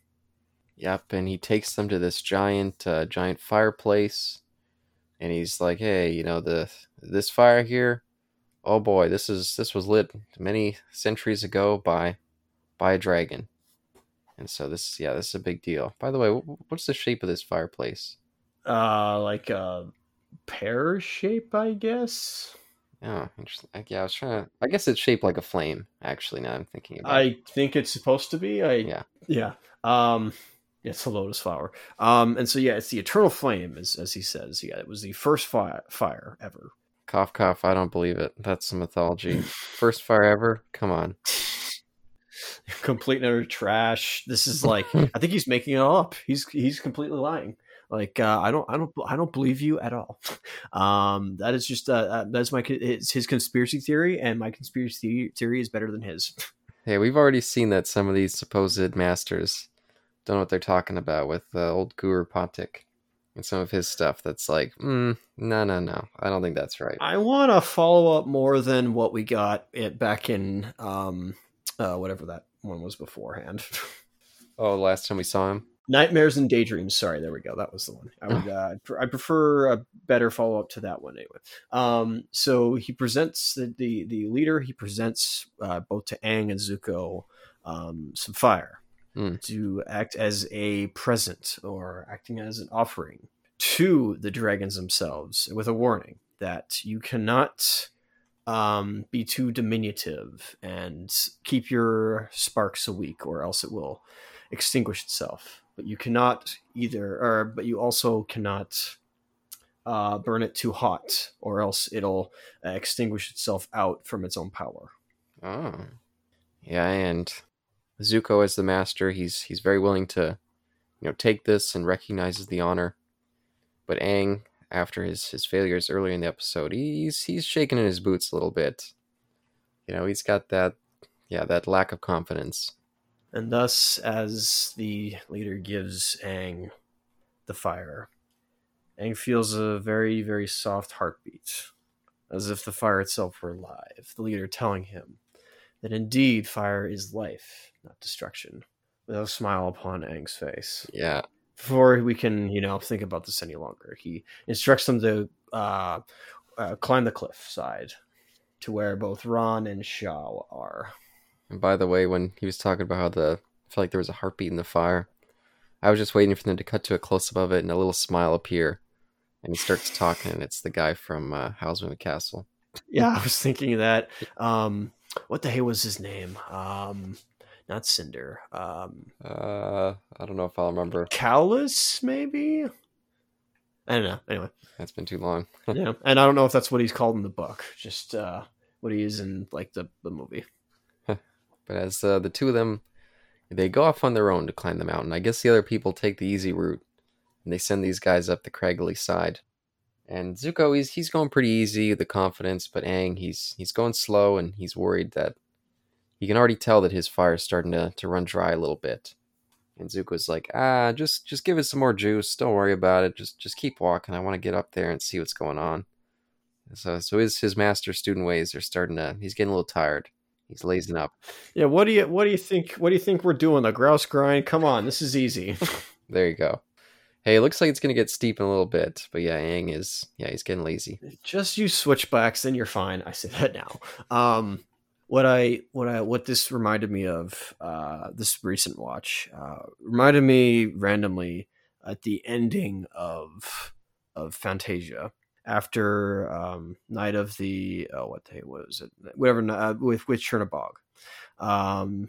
Speaker 1: Yep, and he takes them to this giant, uh, giant fireplace, and he's like, "Hey, you know the this fire here? Oh boy, this is this was lit many centuries ago by by a dragon." And so this, yeah, this is a big deal. By the way, what's the shape of this fireplace?
Speaker 3: Uh, like a pear shape, I guess.
Speaker 1: Oh, interesting. Yeah, I was trying to. I guess it's shaped like a flame. Actually, now I'm thinking about. it.
Speaker 3: I think it's supposed to be. I
Speaker 1: Yeah.
Speaker 3: yeah. Um, it's a lotus flower. Um, and so yeah, it's the eternal flame, as as he says. Yeah, it was the first fire fire ever.
Speaker 1: Cough, cough. I don't believe it. That's some mythology. First fire ever. Come on.
Speaker 3: Complete and utter trash. This is like I think he's making it all up. He's he's completely lying. Like uh, I don't I don't I don't believe you at all. Um, that is just uh, uh, that's my it's his conspiracy theory, and my conspiracy theory is better than his.
Speaker 1: Hey, we've already seen that some of these supposed masters don't know what they're talking about with uh, old Guru Pathik and some of his stuff. That's like, mm, no, no, no. I don't think that's right.
Speaker 3: I want to follow up more than what we got it back in um, uh, whatever that one was beforehand.
Speaker 1: Oh, last time we saw him.
Speaker 3: Nightmares and Daydreams. Sorry, there we go. That was the one. I would. Uh, I prefer a better follow up to that one anyway. Um, so he presents the the, the leader. He presents uh, both to Aang and Zuko um, some fire
Speaker 1: Hmm.
Speaker 3: to act as a present or acting as an offering to the dragons themselves, with a warning that you cannot um, be too diminutive and keep your sparks a week, or else it will extinguish itself. But you cannot either, or but you also cannot uh, burn it too hot, or else it'll uh, extinguish itself out from its own power.
Speaker 1: Oh, yeah, and Zuko as the master, he's he's very willing to, you know, take this and recognizes the honor. But Aang, after his his failures earlier in the episode, he's he's shaking in his boots a little bit. You know, he's got that, yeah, that lack of confidence.
Speaker 3: And thus, as the leader gives Aang the fire, Aang feels a very, very soft heartbeat, as if the fire itself were alive. The leader telling him that indeed fire is life, not destruction, with a smile upon Aang's face.
Speaker 1: Yeah,
Speaker 3: Before we can, you know, think about this any longer, he instructs them to uh, uh, climb the cliff side to where both Ran and Shaw are.
Speaker 1: And by the way, when he was talking about how the I felt like there was a heartbeat in the fire, I was just waiting for them to cut to a close up of it and a little smile appear. And he starts talking, and it's the guy from uh, Howl's Moving Castle.
Speaker 3: Yeah, I was thinking of that. Um, what the hell was his name? Um, not Cinder. Um,
Speaker 1: Uh, I don't know if I'll remember.
Speaker 3: Callus, maybe. I don't know. Anyway,
Speaker 1: that's been too long.
Speaker 3: yeah, and I don't know if that's what he's called in the book. Just uh, what he is in like the the movie.
Speaker 1: But as uh, the two of them, they go off on their own to climb the mountain. I guess the other people take the easy route, and they send these guys up the craggly side. And Zuko, he's he's going pretty easy with the confidence, but Aang, he's he's going slow, and he's worried that he can already tell that his fire is starting to, to run dry a little bit. And Zuko's like, ah, just just give it some more juice. Don't worry about it. Just just keep walking. I want to get up there and see what's going on. So so his his master student ways are starting to. He's getting a little tired. He's lazing up.
Speaker 3: Yeah. What do you What do you think? What do you think we're doing? The grouse grind? Come on, this is easy.
Speaker 1: There you go. Hey, it looks like it's gonna get steep in a little bit, but yeah, Aang is yeah, he's getting lazy.
Speaker 3: just use switchbacks then you're fine i say that now um what i what i what this reminded me of uh this recent watch uh reminded me randomly at the ending of of fantasia after um night of the oh what day was it whatever uh, with with chernobog um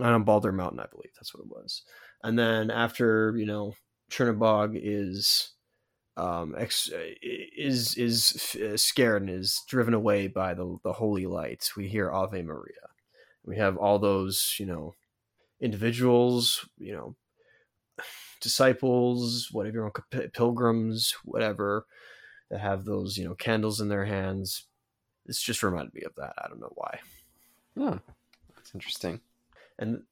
Speaker 3: on Bald Mountain, I believe that's what it was. And then after you know Chernobog is um, ex- is is uh, scared and is driven away by the the holy light. We hear Ave Maria. We have all those you know individuals, you know, disciples, whatever you want, p- pilgrims, whatever, that have those you know candles in their hands. It's just reminded me of that. I don't know why.
Speaker 1: Oh, that's interesting.
Speaker 3: and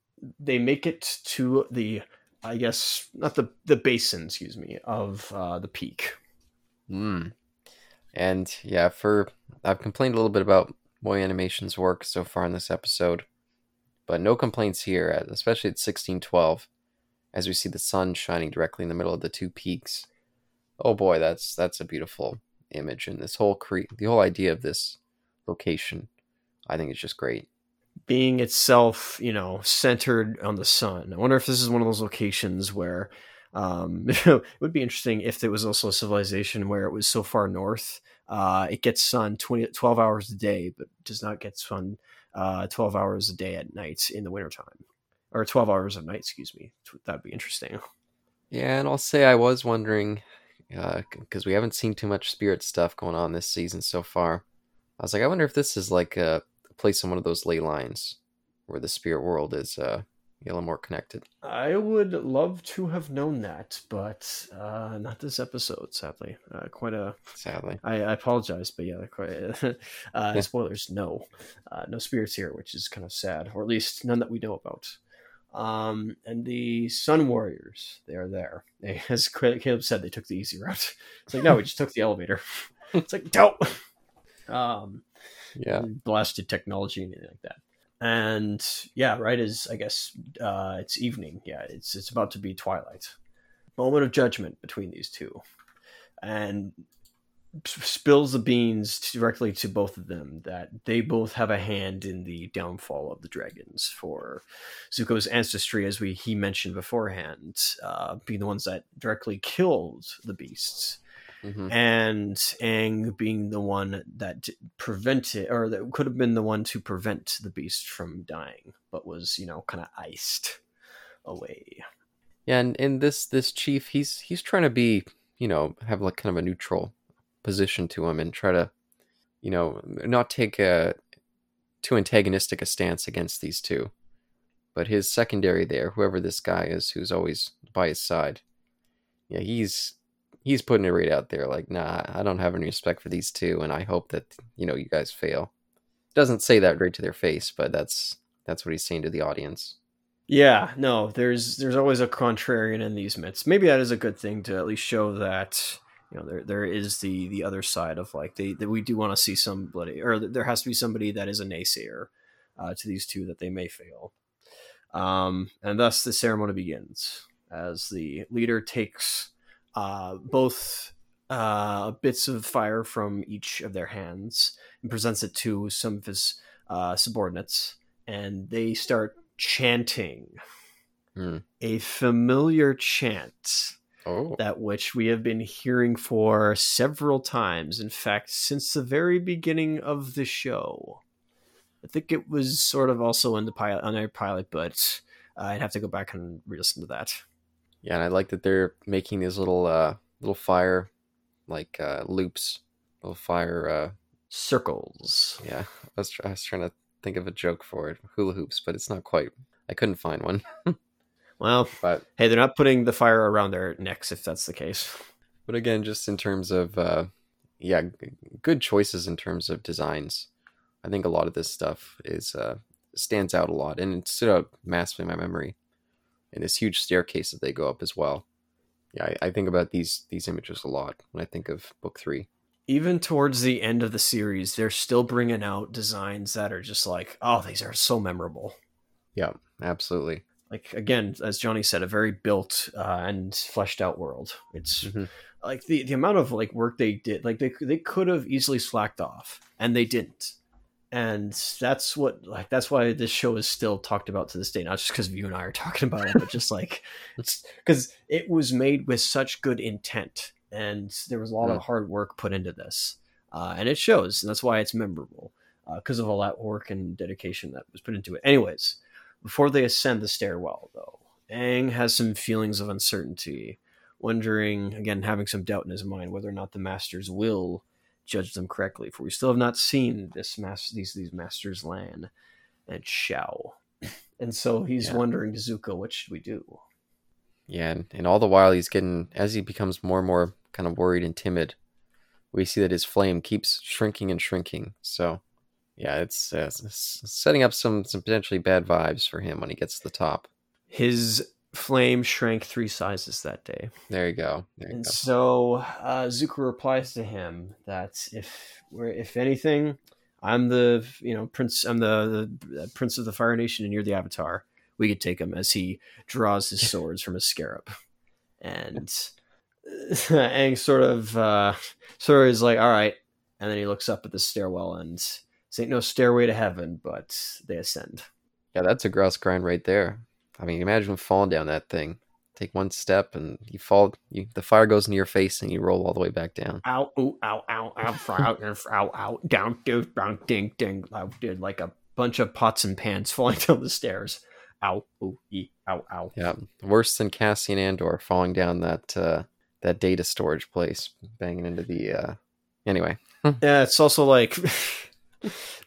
Speaker 3: they make it to the I guess not the the basin, excuse me, of uh, the peak.
Speaker 1: Mm. And yeah, for I've complained a little bit about MOI Animation's work so far in this episode, but no complaints here, especially at sixteen twelve, as we see the sun shining directly in the middle of the two peaks. Oh boy, that's that's a beautiful image, and this whole cre- the whole idea of this location, I think is just great.
Speaker 3: Being itself, you know, centered on the sun. I wonder if this is one of those locations where um, it would be interesting if there was also a civilization where it was so far north, uh, it gets sun 20, 12 hours a day, but does not get sun uh, 12 hours a day at night in the wintertime. Or 12 hours of night, excuse me. That'd be interesting.
Speaker 1: Yeah, and I'll say I was wondering because we haven't seen too much spirit stuff going on this season so far. I was like, I wonder if this is like a place on one of those ley lines where the spirit world is uh, a little more connected.
Speaker 3: I would love to have known that, but uh, not this episode, sadly. Uh, quite a.
Speaker 1: Sadly,
Speaker 3: I, I apologize, but yeah, quite. uh,
Speaker 1: Yeah.
Speaker 3: spoilers. No, uh, no spirits here, which is kind of sad, or at least none that we know about. Um, and the Sun Warriors, they are there. They, as Caleb said, they took the easy route. It's like no, we just took the elevator. it's like don't. Um,
Speaker 1: yeah.
Speaker 3: blasted technology and anything like that. and yeah, right as I guess uh, it's evening. Yeah, it's it's about to be twilight. Moment of judgment between these two, and spills the beans directly to both of them that they both have a hand in the downfall of the dragons for Zuko's ancestry, as we he mentioned beforehand, uh, being the ones that directly killed the beasts,
Speaker 1: Mhm.
Speaker 3: and Aang being the one that prevented, or that could have been the one to prevent the beast from dying, but was you know kind of iced away.
Speaker 1: Yeah, and, and this this chief, he's he's trying to be, you know, have like kind of a neutral position to him and try to, you know, not take a too antagonistic a stance against these two. But his secondary there, whoever this guy is, who's always by his side, yeah, he's he's putting it right out there, like, nah, I don't have any respect for these two, and I hope that you know you guys fail. Doesn't say that right to their face, but that's that's what he's saying to the audience.
Speaker 3: Yeah, no, there's there's always a contrarian in these myths. Maybe that is a good thing to at least show that you know there there is the the other side of like they that we do want to see somebody or there has to be somebody that is a naysayer uh, to these two that they may fail. Um, and thus the ceremony begins as the leader takes uh, both uh, bits of fire from each of their hands and presents it to some of his uh, subordinates, and they start chanting
Speaker 1: Hmm.
Speaker 3: a familiar chant
Speaker 1: Oh,
Speaker 3: that which we have been hearing for several times. In fact, since the very beginning of the show. I think it was sort of also in the pilot on our pilot, but uh, I'd have to go back and re-listen to that.
Speaker 1: Yeah, and I like that they're making these little uh little fire like uh loops, little fire uh
Speaker 3: Circles.
Speaker 1: yeah. I was, I was trying to think of a joke for it, hula hoops, but it's not quite. I couldn't find one.
Speaker 3: Well,
Speaker 1: But
Speaker 3: hey, they're not putting the fire around their necks if that's the case.
Speaker 1: but again, just in terms of uh yeah, g- good choices in terms of designs. I think a lot of this stuff is uh stands out a lot and it stood out massively in my memory. And this huge staircase that they go up as well. Yeah, I, I think about these these images a lot when I think of book three.
Speaker 3: Even towards the end of the series, they're still bringing out designs that are just like, oh, these are so memorable.
Speaker 1: Yeah, absolutely.
Speaker 3: like again as johnny said a very built uh, and fleshed out world it's
Speaker 1: Mhm.
Speaker 3: like the, the amount of like work they did like they, they could have easily slacked off and they didn't and that's what like that's why this show is still talked about to this day not just because you and i are talking about it but just like it's because it was made with such good intent and there was a lot of hard work put into this uh, and it shows and that's why it's memorable because of all that work and dedication that was put into it. Anyways before they ascend the stairwell, though, Aang has some feelings of uncertainty, wondering, again, having some doubt in his mind whether or not the masters will judge them correctly. For we still have not seen this mas- these these masters Lan and Shaw, and so he's
Speaker 1: Yeah.
Speaker 3: wondering to Zuko, what should we do?
Speaker 1: Yeah, and, and all the while he's getting as he becomes more and more kind of worried and timid, we see that his flame keeps shrinking and shrinking. So, yeah, it's, uh, s- s- setting up some some potentially bad vibes for him when he gets to the top.
Speaker 3: His flame shrank three sizes that day.
Speaker 1: There you go. There you
Speaker 3: And
Speaker 1: go.
Speaker 3: so uh, Zuko replies to him that if we're, if anything, I'm the you know prince. I'm the, the prince of the Fire Nation, and you're the Avatar. We could take him as he draws his swords from his scarab, and Aang sort of uh, sort of is like, all right, and then he looks up at the stairwell, and this ain't no stairway to heaven, but they ascend.
Speaker 1: Yeah, that's a gross grind right there. I mean, imagine falling down that thing. Take one step and you fall. You, the fire goes into your face and you roll all the way back down.
Speaker 3: ow, ooh, ow, ow, ow, fry out, and ow, ow, down, down, down, ding, ding. I did like a bunch of pots and pans falling down the stairs. Ow, ooh, ee, ow, ow.
Speaker 1: Yeah, worse than Cassian Andor falling down that uh, that data storage place, banging into the. Uh... Anyway,
Speaker 3: Yeah, it's also like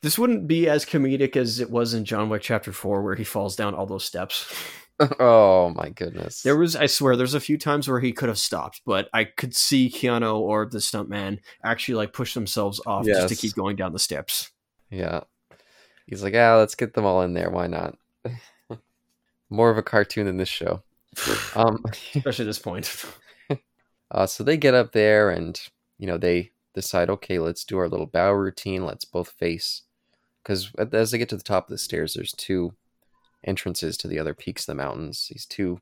Speaker 3: this wouldn't be as comedic as it was in John Wick Chapter Four, where he falls down all those steps.
Speaker 1: oh my goodness.
Speaker 3: There was, I swear, there's a few times where he could have stopped, but I could see Keanu or the stuntman actually like push themselves off just to keep going down the steps.
Speaker 1: Yeah. He's like, ah, let's get them all in there. Why not? More of a cartoon than this show. Um,
Speaker 3: Especially at this point.
Speaker 1: uh, so they get up there and, you know, they decide, okay, let's do our little bow routine. Let's both face because as they get to the top of the stairs, there's two entrances to the other peaks of the mountains. These two,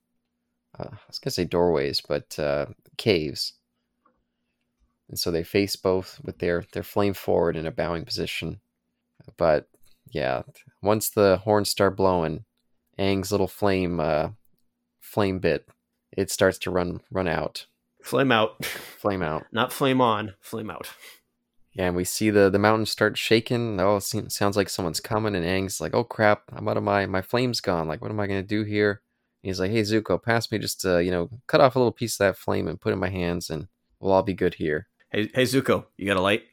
Speaker 1: uh, I was gonna say doorways, but uh, caves. And so they face both with their their flame forward in a bowing position. But yeah, once the horns start blowing, Aang's little flame uh, flame bit, it starts to run run out.
Speaker 3: Flame out.
Speaker 1: Flame out.
Speaker 3: Not flame on, flame out.
Speaker 1: Yeah, and we see the the mountain start shaking. Oh, sounds like someone's coming, and Aang's like, "Oh crap, I'm out of my my flame's gone. Like, what am I gonna do here?" And he's like, "Hey Zuko, pass me just uh, you know, cut off a little piece of that flame and put it in my hands, and we'll all be good here."
Speaker 3: Hey, hey Zuko, you got a light?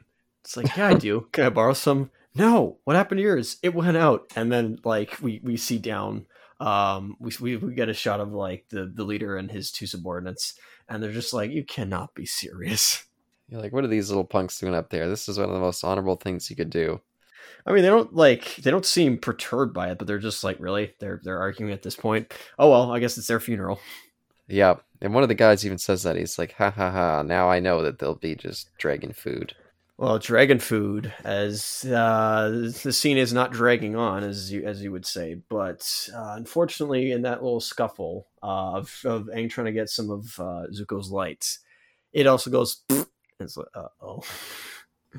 Speaker 3: It's like, yeah, I do. Can I borrow some? No. What happened to yours? It went out. And then like we we see down, um, we we, we get a shot of like the the leader and his two subordinates, and they're just like, you cannot be serious.
Speaker 1: You're like, what are these little punks doing up there? This is one of the most honorable things you could do.
Speaker 3: I mean, they don't like they don't seem perturbed by it, but they're just like, really, they're they're arguing at this point. Oh well, I guess it's their funeral.
Speaker 1: Yeah, and one of the guys even says that he's like, ha ha ha. Now I know that they'll be just dragon food.
Speaker 3: Well, dragon food, as uh, the scene is not dragging on, as you as you would say, but uh, unfortunately, in that little scuffle uh, of of Aang trying to get some of uh, Zuko's lights, it also goes. It's like, uh oh.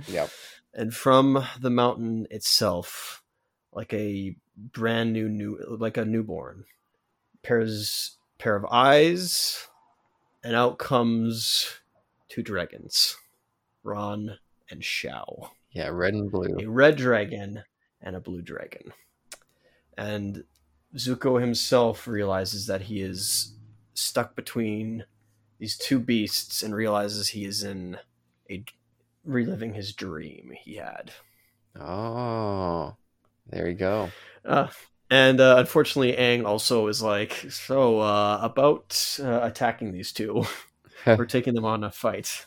Speaker 1: Yep.
Speaker 3: And from the mountain itself, like a brand new new like a newborn, pairs pair of eyes, and out comes two dragons, Ran and Shaw.
Speaker 1: Yeah, red and blue.
Speaker 3: A red dragon and a blue dragon. And Zuko himself realizes that he is stuck between these two beasts and realizes he is in a reliving his dream he had.
Speaker 1: Oh, there you go.
Speaker 3: Uh, and uh, unfortunately, Aang also is like, so uh, about uh, attacking these two, or taking them on a fight.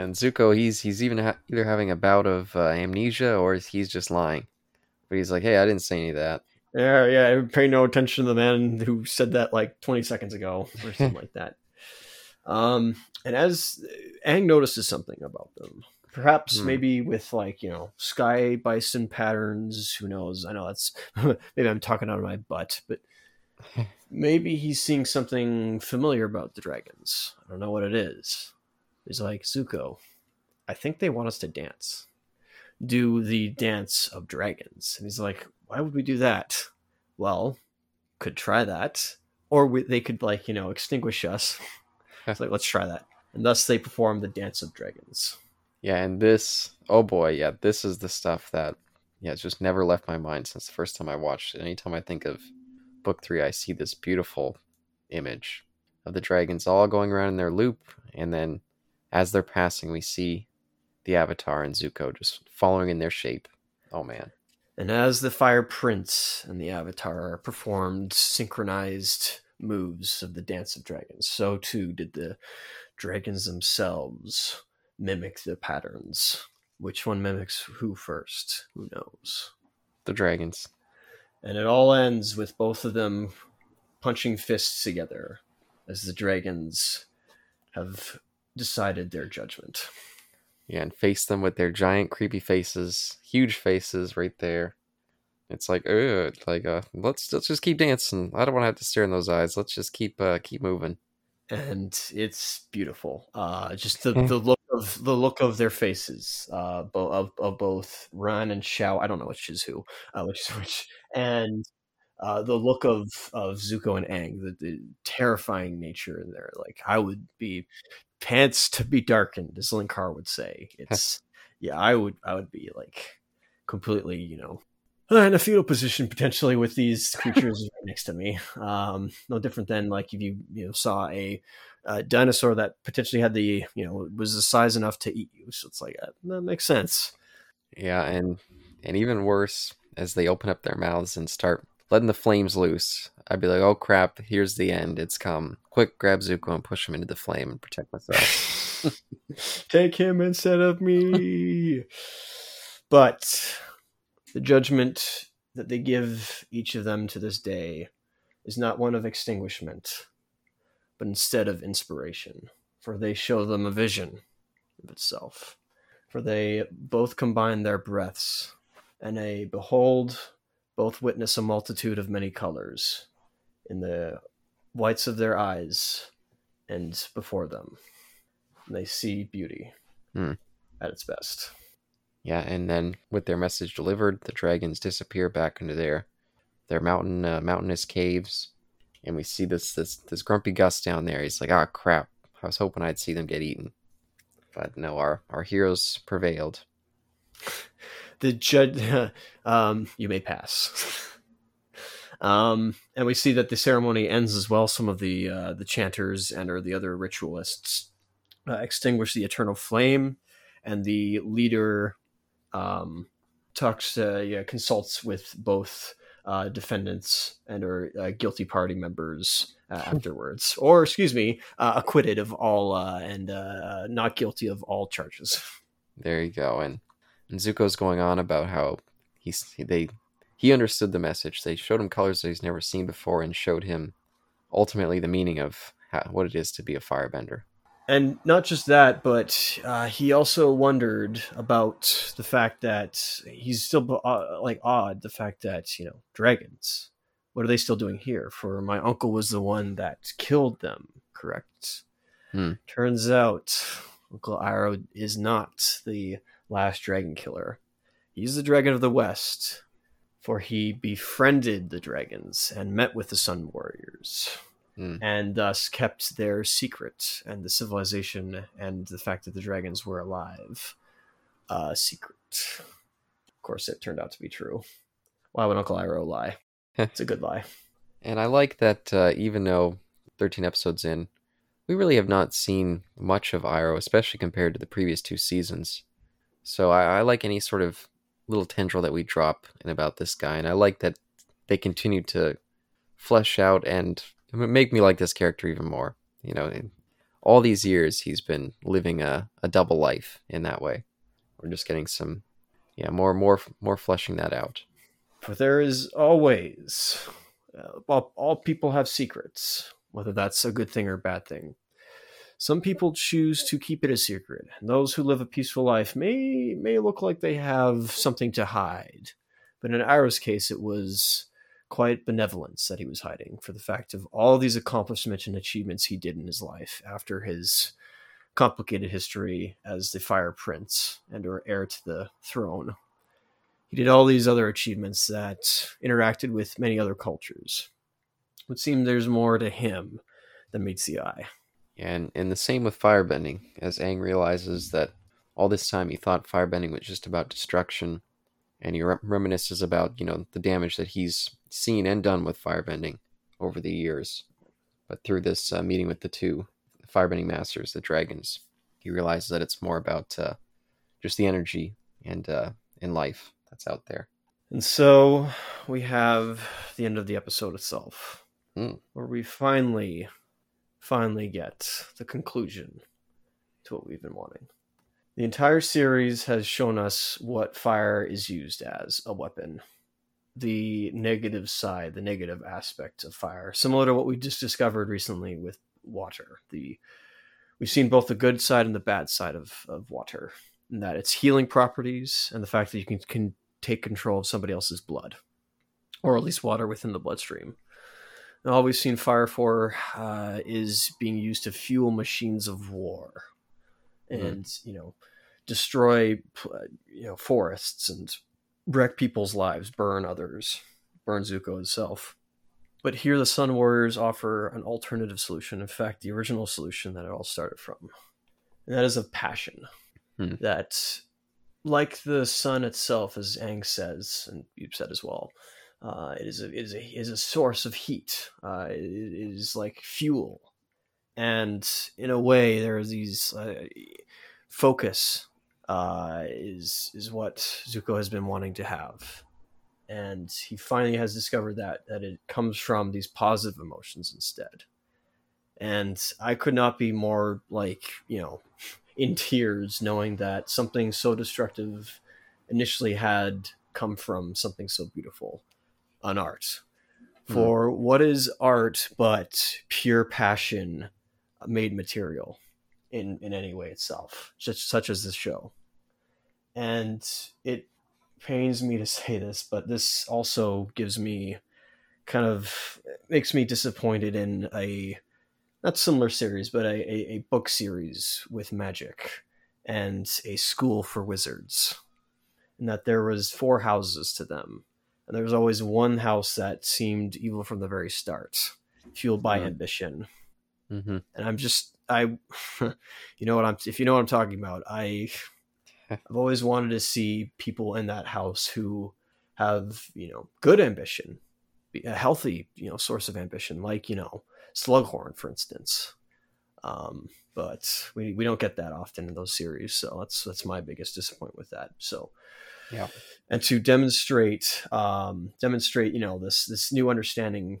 Speaker 1: And Zuko, he's he's even ha- either having a bout of uh, amnesia or he's just lying. But he's like, hey, I didn't say any of that.
Speaker 3: Yeah, yeah. Pay no attention to the man who said that like 20 seconds ago or something like that. Um, and as Aang notices something about them, perhaps
Speaker 1: Hmm.
Speaker 3: maybe with like you know sky bison patterns. Who knows? I know that's maybe I'm talking out of my butt, but maybe he's seeing something familiar about the dragons. I don't know what it is. He's like Zuko. I think they want us to dance, do the dance of dragons, and he's like, why would we do that? Well, could try that, or we, they could like you know extinguish us. it's like let's try that, and thus they perform the dance of dragons.
Speaker 1: Yeah, and this, oh boy, yeah, this is the stuff that, yeah, it's just never left my mind since the first time I watched it. Anytime I think of book three, I see this beautiful image of the dragons all going around in their loop, and then as they're passing, we see the Avatar and Zuko just following in their shape. Oh man.
Speaker 3: And as the Fire Prince and the Avatar performed synchronized moves of the Dance of Dragons, so too did the dragons themselves mimic the patterns. Which one mimics who first? Who knows?
Speaker 1: The dragons.
Speaker 3: And it all ends with both of them punching fists together as the dragons have decided their judgment.
Speaker 1: Yeah, and face them with their giant creepy faces, huge faces right there. It's like, oh, like uh, let's let's just keep dancing. I don't want to have to stare in those eyes. Let's just keep uh, keep moving.
Speaker 3: and it's beautiful. Uh, just the, the look of the look of their faces, uh, bo- of, of both Ran and Shaw. I don't know which is who, uh, which is which, and uh, the look of of Zuko and Aang, the, the terrifying nature in there. Like I would be pants to be darkened, as Linkar would say. It's yeah, I would I would be like completely, you know. uh, In a fetal position, potentially with these creatures right next to me. Um, no different than like if you you know saw a uh, dinosaur that potentially had the you know was the size enough to eat you. So it's like uh, that makes sense.
Speaker 1: Yeah, and and even worse, as they open up their mouths and start letting the flames loose, I'd be like, "Oh crap! Here's the end. It's come! Quick, grab Zuko and push him into the flame and protect myself."
Speaker 3: Take him instead of me. but the judgment that they give each of them to this day is not one of extinguishment, but instead of inspiration. For they show them a vision of itself. For they both combine their breaths and a behold, both witness a multitude of many colors in the whites of their eyes and before them. And they see beauty
Speaker 1: Hmm.
Speaker 3: at its best.
Speaker 1: Yeah, and then with their message delivered, the dragons disappear back into their their mountain uh, mountainous caves, and we see this this this grumpy Gus down there. He's like, "Ah, crap! I was hoping I'd see them get eaten." But no, our our heroes prevailed.
Speaker 3: the judge um you may pass. Um and we see that the ceremony ends as well. Some of the uh the chanters and or the other ritualists uh, extinguish the eternal flame and the leader um talks uh, yeah, consults with both uh defendants and or uh, guilty party members uh, afterwards. Or excuse me uh, acquitted of all uh and uh not guilty of all charges.
Speaker 1: There you go. And, and Zuko's going on about how he's they he understood the message. They showed him colors that he's never seen before, and showed him ultimately the meaning of how, what it is to be a firebender.
Speaker 3: and not just that, but uh, he also wondered about the fact that he's still uh, like odd the fact that you know dragons. What are they still doing here? For my uncle was the one that killed them. Correct.
Speaker 1: Hmm.
Speaker 3: Turns out Uncle Iroh is not the last dragon killer. He's the dragon of the west, for he befriended the dragons and met with the Sun Warriors
Speaker 1: Hmm.
Speaker 3: and thus kept their secret and the civilization and the fact that the dragons were alive uh, secret. Of course, it turned out to be true. Why would Uncle Iroh lie? it's a good lie.
Speaker 1: And I like that uh, even though 13 episodes in, we really have not seen much of Iroh, especially compared to the previous two seasons. So I, I like any sort of little tendril that we drop in about this guy, and I like that they continue to flesh out and make me like this character even more. You know, all these years he's been living a, a double life in that way. We're just getting some, yeah, more more more fleshing that out.
Speaker 3: For there is always, uh, all, all people have secrets, whether that's a good thing or a bad thing. Some people choose to keep it a secret. and Those who live a peaceful life may may look like they have something to hide, but in Iroh's case, it was quite benevolence that he was hiding for the fact of all these accomplishments and achievements he did in his life after his complicated history as the Fire Prince and or heir to the throne. He did all these other achievements that interacted with many other cultures. It would seem there's more to him than meets the eye.
Speaker 1: And and the same with firebending, as Aang realizes that all this time he thought firebending was just about destruction, and he rem- reminisces about you know the damage that he's seen and done with firebending over the years. But through this uh, meeting with the two firebending masters, the dragons, he realizes that it's more about uh, just the energy and uh, in life that's out there.
Speaker 3: And so we have the end of the episode itself,
Speaker 1: Hmm.
Speaker 3: where we finally, finally get the conclusion to what we've been wanting. The entire series has shown us what fire is used as a weapon, the negative side, the negative aspect of fire, similar to what we just discovered recently with water. The we've seen both the good side and the bad side of, of water, and that its healing properties and the fact that you can, can take control of somebody else's blood, or at least water within the bloodstream. And all we've seen fire for uh, is being used to fuel machines of war, and you know, destroy uh, you know forests and wreck people's lives, burn others, burn Zuko himself. But here, the Sun Warriors offer an alternative solution. In fact, the original solution that it all started from, and that is of passion.
Speaker 1: Hmm.
Speaker 3: That like the sun itself, as Aang says, and you've said as well, uh, it is a, it is a is a source of heat. Uh, it is like fuel, and in a way, there are these uh, focus uh, is is what Zuko has been wanting to have, and he finally has discovered that that it comes from these positive emotions instead. And I could not be more like you know in tears knowing that something so destructive initially had come from something so beautiful an art hmm. for what is art but pure passion made material in in any way itself just such as this show and it pains me to say this, but this also gives me kind of makes me disappointed in a not similar series, but a, a, a book series with magic and a school for wizards. And that there was four houses to them. And there was always one house that seemed evil from the very start, fueled by
Speaker 1: Mhm.
Speaker 3: ambition.
Speaker 1: hmm
Speaker 3: And I'm just I you know what I'm if you know what I'm talking about, I I've always wanted to see people in that house who have, you know, good ambition, a healthy, you know, source of ambition, like, you know, Slughorn, for instance. Um, but we, we don't get that often in those series, so that's that's my biggest disappointment with that. So
Speaker 1: Yeah.
Speaker 3: and to demonstrate um, demonstrate, you know, this this new understanding,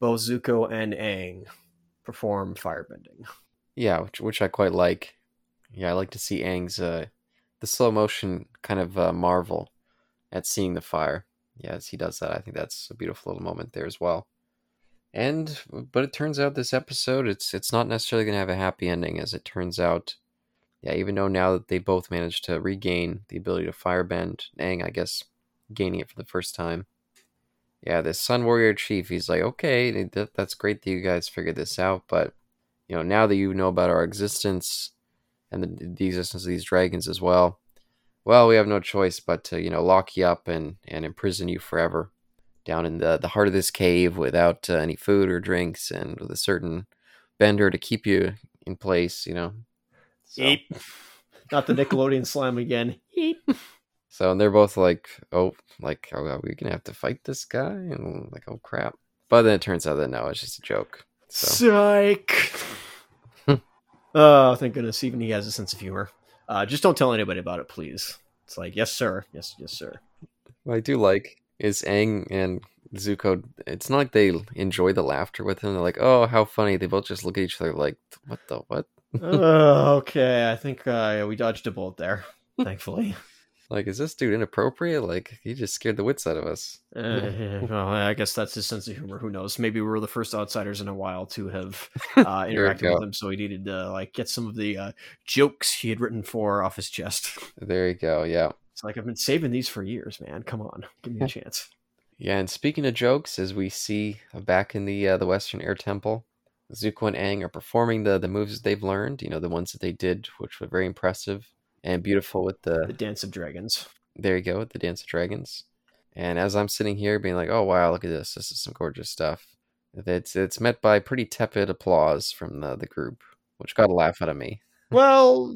Speaker 3: both Zuko and Aang perform firebending.
Speaker 1: Yeah, which, which I quite like. Yeah, I like to see Aang's uh, the slow motion kind of uh, marvel at seeing the fire. Yeah, as he does that, I think that's a beautiful little moment there as well. And but it turns out this episode it's it's not necessarily going to have a happy ending, as it turns out. Yeah, even though now that they both managed to regain the ability to firebend, Aang, I guess, gaining it for the first time. Yeah, this Sun Warrior Chief, he's like, okay, that, that's great that you guys figured this out, but you know, now that you know about our existence and the, the existence of these dragons as well, well, we have no choice but to, you know, lock you up and, and imprison you forever down in the, the heart of this cave without uh, any food or drinks and with a certain bender to keep you in place, you know. So,
Speaker 3: Eep. Not the Nickelodeon slam again. Eep.
Speaker 1: so and they're both like, oh, like, oh, are we going to have to fight this guy? And like, oh, crap. But then it turns out that no, it's just a joke. So,
Speaker 3: Psych. oh, thank goodness. Even he has a sense of humor. Uh, just don't tell anybody about it, please. It's like, yes, sir. Yes, yes, sir.
Speaker 1: What I do like is Aang and Zuko. It's not like they enjoy the laughter with him. They're like, "Oh, how funny!" They both just look at each other like, "What the what?"
Speaker 3: Oh, okay. I think uh, we dodged a bullet there, thankfully.
Speaker 1: Like, is this dude inappropriate? Like, he just scared the wits out of us.
Speaker 3: Uh, well, I guess that's his sense of humor. Who knows? Maybe we were the first outsiders in a while to have uh, interacted with him, so he needed to like get some of the uh, jokes he had written for off his chest.
Speaker 1: There you go. Yeah,
Speaker 3: It's like I've been saving these for years, man. Come on, give me a chance.
Speaker 1: yeah. And speaking of jokes, as we see back in the uh, the Western Air Temple, Zuko and Aang are performing the the moves they've learned. You know, the ones that they did, which were very impressive and beautiful with the
Speaker 3: The Dance of Dragons.
Speaker 1: there you go, with the Dance of Dragons. And as I'm sitting here being like, oh wow, look at this, this is some gorgeous stuff. It's it's met by pretty tepid applause from the, the group, which got a laugh out of me.
Speaker 3: Well,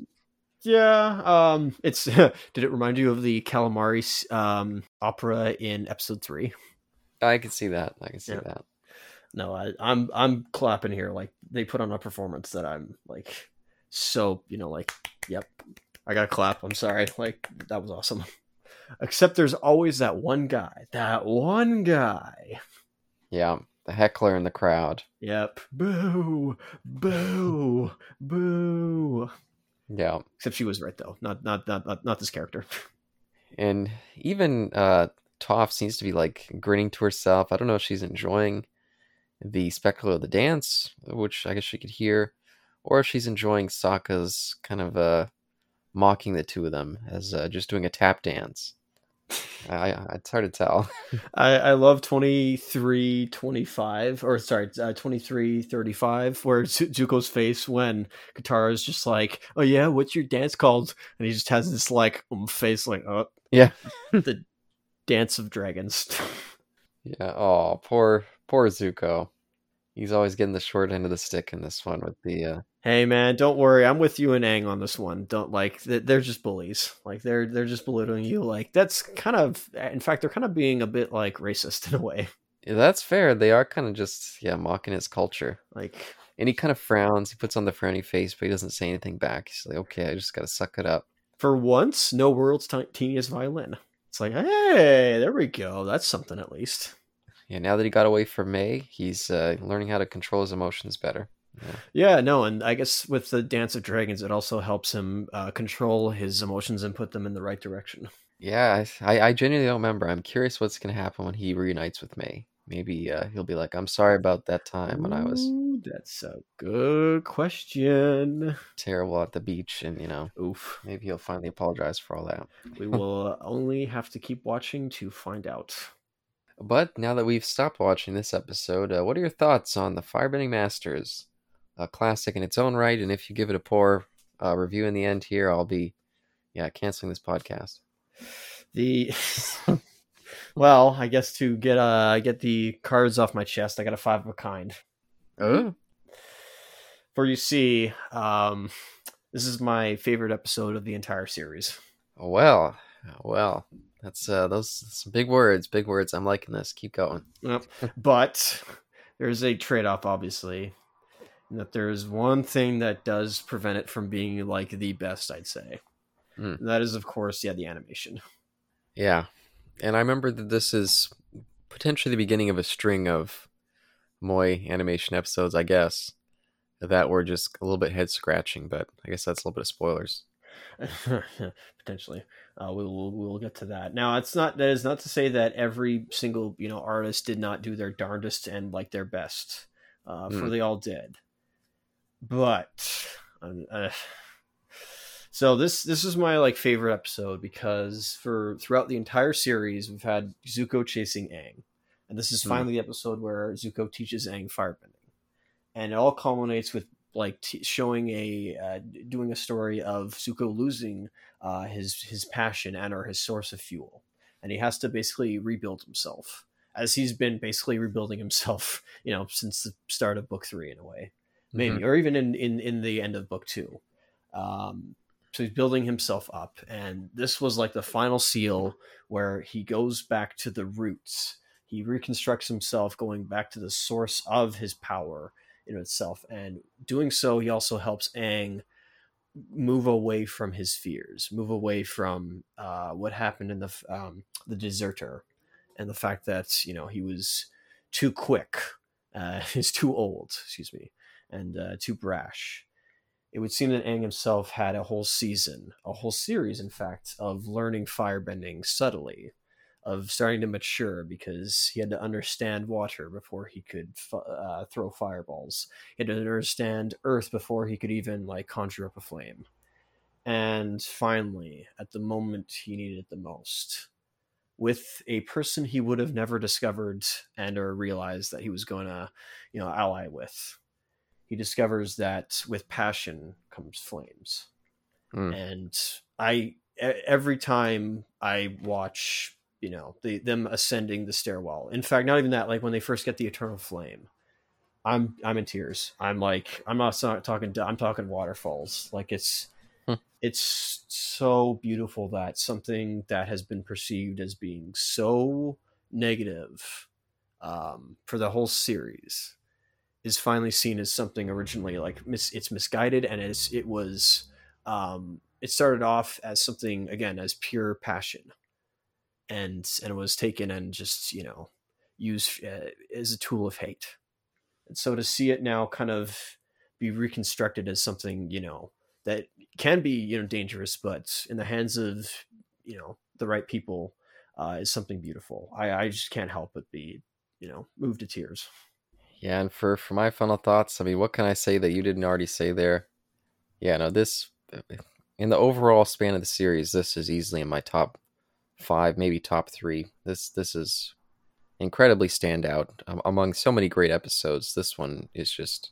Speaker 3: yeah. Um, it's. did it remind you of the calamari um, opera in episode three?
Speaker 1: I can see that. I can see
Speaker 3: Yeah.
Speaker 1: that.
Speaker 3: No, I, I'm I'm clapping here. Like they put on a performance that I'm like so you know like yep. I got to clap. I'm sorry. Like that was awesome. Except there's always that one guy. That one guy.
Speaker 1: Yeah, the heckler in the crowd.
Speaker 3: Yep. Boo. Boo. Boo.
Speaker 1: Yeah,
Speaker 3: Except she was right though. Not not not not, not this character.
Speaker 1: and even uh, Toph seems to be like grinning to herself. I don't know if she's enjoying the spectacle of the dance, which I guess she could hear, or if she's enjoying Sokka's kind of uh, mocking the two of them as uh, just doing a tap dance. I, I, it's hard to tell.
Speaker 3: I, I love 23 25 or sorry uh, 23 35 where Zu- Zuko's face when Katara's just like oh yeah what's your dance called and he just has this like um, face like oh
Speaker 1: Yeah.
Speaker 3: the dance of dragons
Speaker 1: Yeah. Oh, poor poor Zuko. He's always getting the short end of the stick in this one with the. Uh,
Speaker 3: hey man don't worry I'm with you and Aang on this one don't like th- they're just bullies like they're they're just belittling you like that's kind of in fact they're kind of being a bit like racist in a way
Speaker 1: yeah, that's fair. They are kind of just yeah mocking his culture.
Speaker 3: like
Speaker 1: And he kind of frowns. He puts on the frowny face, but he doesn't say anything back. He's like, "Okay, I just gotta suck it up."
Speaker 3: for once, no world's ti- teeniest violin. It's like, hey, there we go. That's something at least.
Speaker 1: Yeah. Now that he got away from Mai, he's uh, learning how to control his emotions better.
Speaker 3: Yeah, no, and I guess with the Dance of Dragons, it also helps him uh, control his emotions and put them in the right direction.
Speaker 1: Yeah, I, I genuinely don't remember. I'm curious what's gonna happen when he reunites with Mai. Maybe uh, he'll be like, "I'm sorry about that time when I was."
Speaker 3: Ooh, That's a good question.
Speaker 1: Terrible at the beach, and you know,
Speaker 3: Oof.
Speaker 1: maybe he'll finally apologize for all that.
Speaker 3: We will only have to keep watching to find out.
Speaker 1: But now that we've stopped watching this episode, uh, what are your thoughts on the Firebending Masters? A classic in its own right, and if you give it a poor uh, review in the end here, I'll be, yeah, canceling this podcast.
Speaker 3: The well, I guess to get uh get the cards off my chest, I got a five of a kind.
Speaker 1: Oh,
Speaker 3: For you see, um, this is my favorite episode of the entire series.
Speaker 1: well, well, that's uh, those some big words, big words. I'm liking this. Keep going.
Speaker 3: Yep. but there's a trade off, obviously, that there's one thing that does prevent it from being like the best, I'd say. And That is, of course, yeah, the animation.
Speaker 1: Yeah, and I remember that this is potentially the beginning of a string of MOI animation episodes, I guess, that were just a little bit head scratching. But I guess that's a little bit of spoilers.
Speaker 3: Potentially, uh, we will we will get to that. Now, it's not that is not to say that every single you know artist did not do their darndest and like their best, uh, for
Speaker 1: Hmm.
Speaker 3: they all did. But um, uh, so this this is my like favorite episode because for throughout the entire series we've had Zuko chasing Aang, and this is
Speaker 1: Hmm.
Speaker 3: finally the episode where Zuko teaches Aang firebending, and it all culminates with like t- showing a uh, doing a story of Zuko losing uh, his his passion and or his source of fuel, and he has to basically rebuild himself as he's been basically rebuilding himself, you know, since the start of book three in a way, maybe,
Speaker 1: Mhm.
Speaker 3: or even in in in the end of book two. Um, so he's building himself up, and this was like the final seal where he goes back to the roots. He reconstructs himself, going back to the source of his power in itself, and doing so, he also helps Aang move away from his fears, move away from uh, what happened in the um, the deserter, and the fact that you know he was too quick, uh, he's too old, excuse me, and uh, too brash. It would seem that Aang himself had a whole season, a whole series, in fact, of learning firebending subtly, of starting to mature because he had to understand water before he could f- uh, throw fireballs. He had to understand earth before he could even like conjure up a flame. And finally, at the moment he needed it the most, with a person he would have never discovered and or realized that he was going to, you know, ally with, he discovers that with passion comes flames.
Speaker 1: Hmm.
Speaker 3: And I every time I watch, you know, the, them ascending the stairwell. In fact, not even that. Like when they first get the eternal flame, I'm I'm in tears. I'm like I'm not so- talking. I'm talking waterfalls. Like it's
Speaker 1: Hmm.
Speaker 3: it's so beautiful that something that has been perceived as being so negative um, for the whole series is finally seen as something originally like mis- it's misguided and it's it was um, it started off as something again as pure passion and and it was taken and just you know used uh, as a tool of hate. And so to see it now kind of be reconstructed as something you know that can be you know dangerous but in the hands of you know the right people uh, is something beautiful. I i just can't help but be you know moved to tears.
Speaker 1: Yeah, and for for my final thoughts, I mean, what can I say that you didn't already say there? Yeah, no, this in the overall span of the series, this is easily in my top five, maybe top three. This this is incredibly standout um, among so many great episodes. This one is just,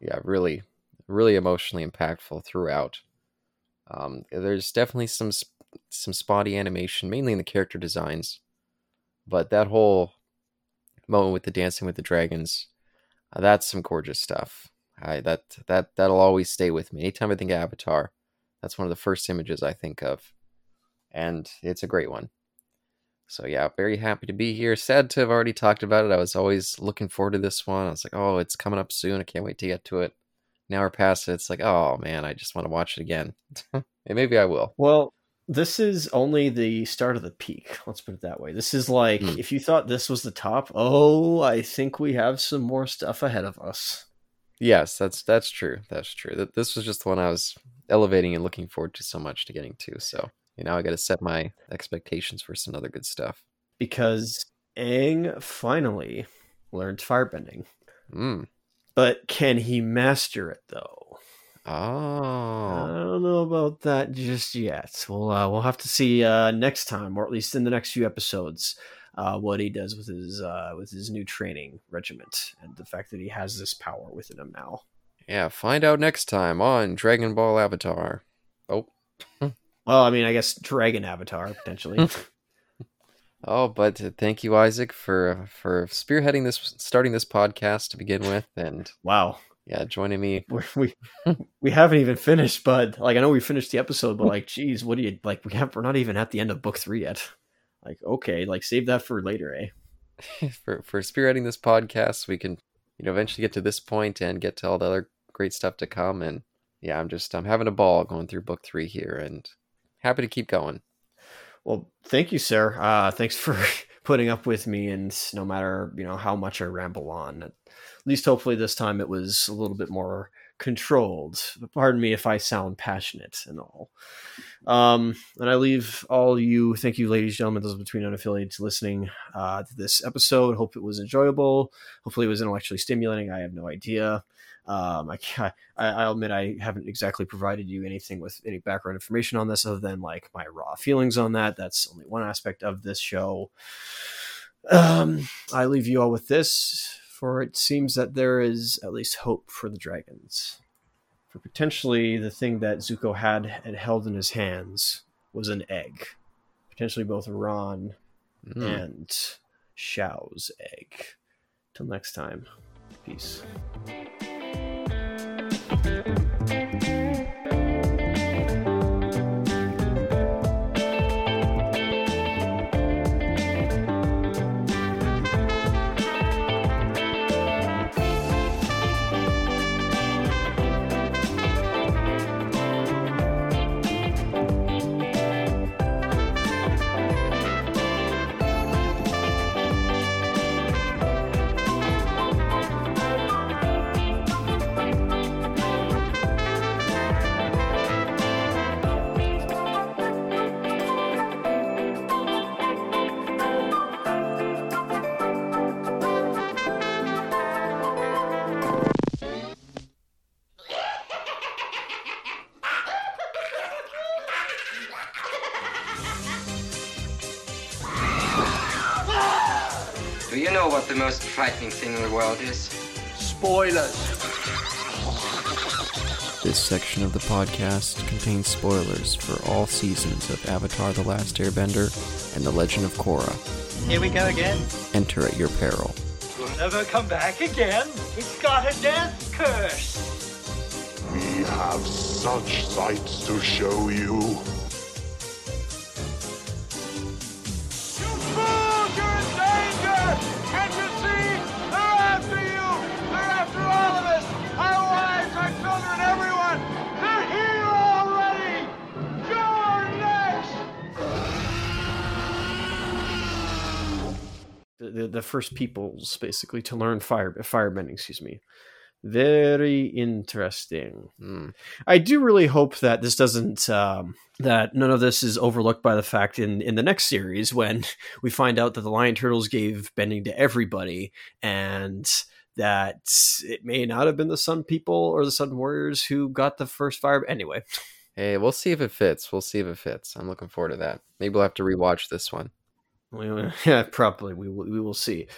Speaker 1: yeah, really, really emotionally impactful throughout. Um, there's definitely some some spotty animation, mainly in the character designs, but that whole moment with the dancing with the dragons, uh, that's some gorgeous stuff. I that that that'll always stay with me. Anytime I think of Avatar, that's one of the first images I think of, and it's a great one. So yeah, very happy to be here. Sad to have already talked about it. I was always looking forward to this one. I was like, oh, it's coming up soon. I can't wait to get to it. Now we're past it. It's like, oh man, I just want to watch it again. and maybe I will.
Speaker 3: Well, this is only the start of the peak. Let's put it that way. This is like
Speaker 1: Hmm.
Speaker 3: if you thought this was the top, oh, I think we have some more stuff ahead of us.
Speaker 1: Yes, that's that's true. That's true. That this was just the one I was elevating and looking forward to so much to getting to. So you know, I got to set my expectations for some other good stuff.
Speaker 3: Because Aang finally learned firebending.
Speaker 1: Mm.
Speaker 3: but can he master it though?
Speaker 1: Oh, I
Speaker 3: don't know about that just yet. We'll uh, we'll have to see uh, next time, or at least in the next few episodes, uh, what he does with his uh, with his new training regiment and the fact that he has this power within him now.
Speaker 1: yeah. Find out next time on Dragon Ball Avatar. Oh,
Speaker 3: Well, I mean, I guess Dragon Avatar potentially.
Speaker 1: oh, but uh, thank you, Isaac, for for spearheading this, starting this podcast to begin with, and
Speaker 3: wow,
Speaker 1: yeah, joining me.
Speaker 3: we we we haven't even finished, bud. Like I know we finished the episode, but like, geez, what do you like? We have we're not even at the end of book three yet. Like, okay, like save that for later, eh?
Speaker 1: for for spearheading this podcast. We can, you know, eventually get to this point and get to all the other great stuff to come. And yeah, I'm just I'm having a ball going through book three here, and happy to keep going.
Speaker 3: Well, thank you, sir. Uh, thanks for putting up with me, and no matter you know how much I ramble on, at least hopefully this time it was a little bit more controlled. Pardon me if I sound passionate and all. Um, and I leave all you, thank you, ladies, and gentlemen, those between unaffiliated listening uh, to this episode. Hope it was enjoyable. Hopefully, it was intellectually stimulating. I have no idea. Um, I, I I'll admit I haven't exactly provided you anything with any background information on this other than like my raw feelings on that. That's only one aspect of this show. Um, I leave you all with this, for it seems that there is at least hope for the dragons. For potentially the thing that Zuko had and held in his hands was an egg. Potentially both Ran
Speaker 1: Mm.
Speaker 3: and Shaw's egg. Till next time, peace.
Speaker 4: Do frightening thing in the world is?
Speaker 5: Spoilers.
Speaker 2: This section of the podcast contains spoilers for all seasons of Avatar The Last Airbender and The Legend of Korra.
Speaker 5: Here we go again.
Speaker 2: Enter at your peril.
Speaker 5: We'll never come back again. It's got a death curse.
Speaker 6: We have such sights to show you.
Speaker 5: You
Speaker 3: the, first peoples basically to learn fire firebending excuse me very interesting
Speaker 1: Mm.
Speaker 3: i do really hope that this doesn't um, that none of this is overlooked by the fact in in the next series when we find out that the lion turtles gave bending to everybody and that it may not have been the sun people or the sun warriors who got the first fire anyway
Speaker 1: Hey, we'll see if it fits. We'll see if it fits. I'm looking forward to that. Maybe we'll have to rewatch this one.
Speaker 3: We- yeah, probably we will, we will see.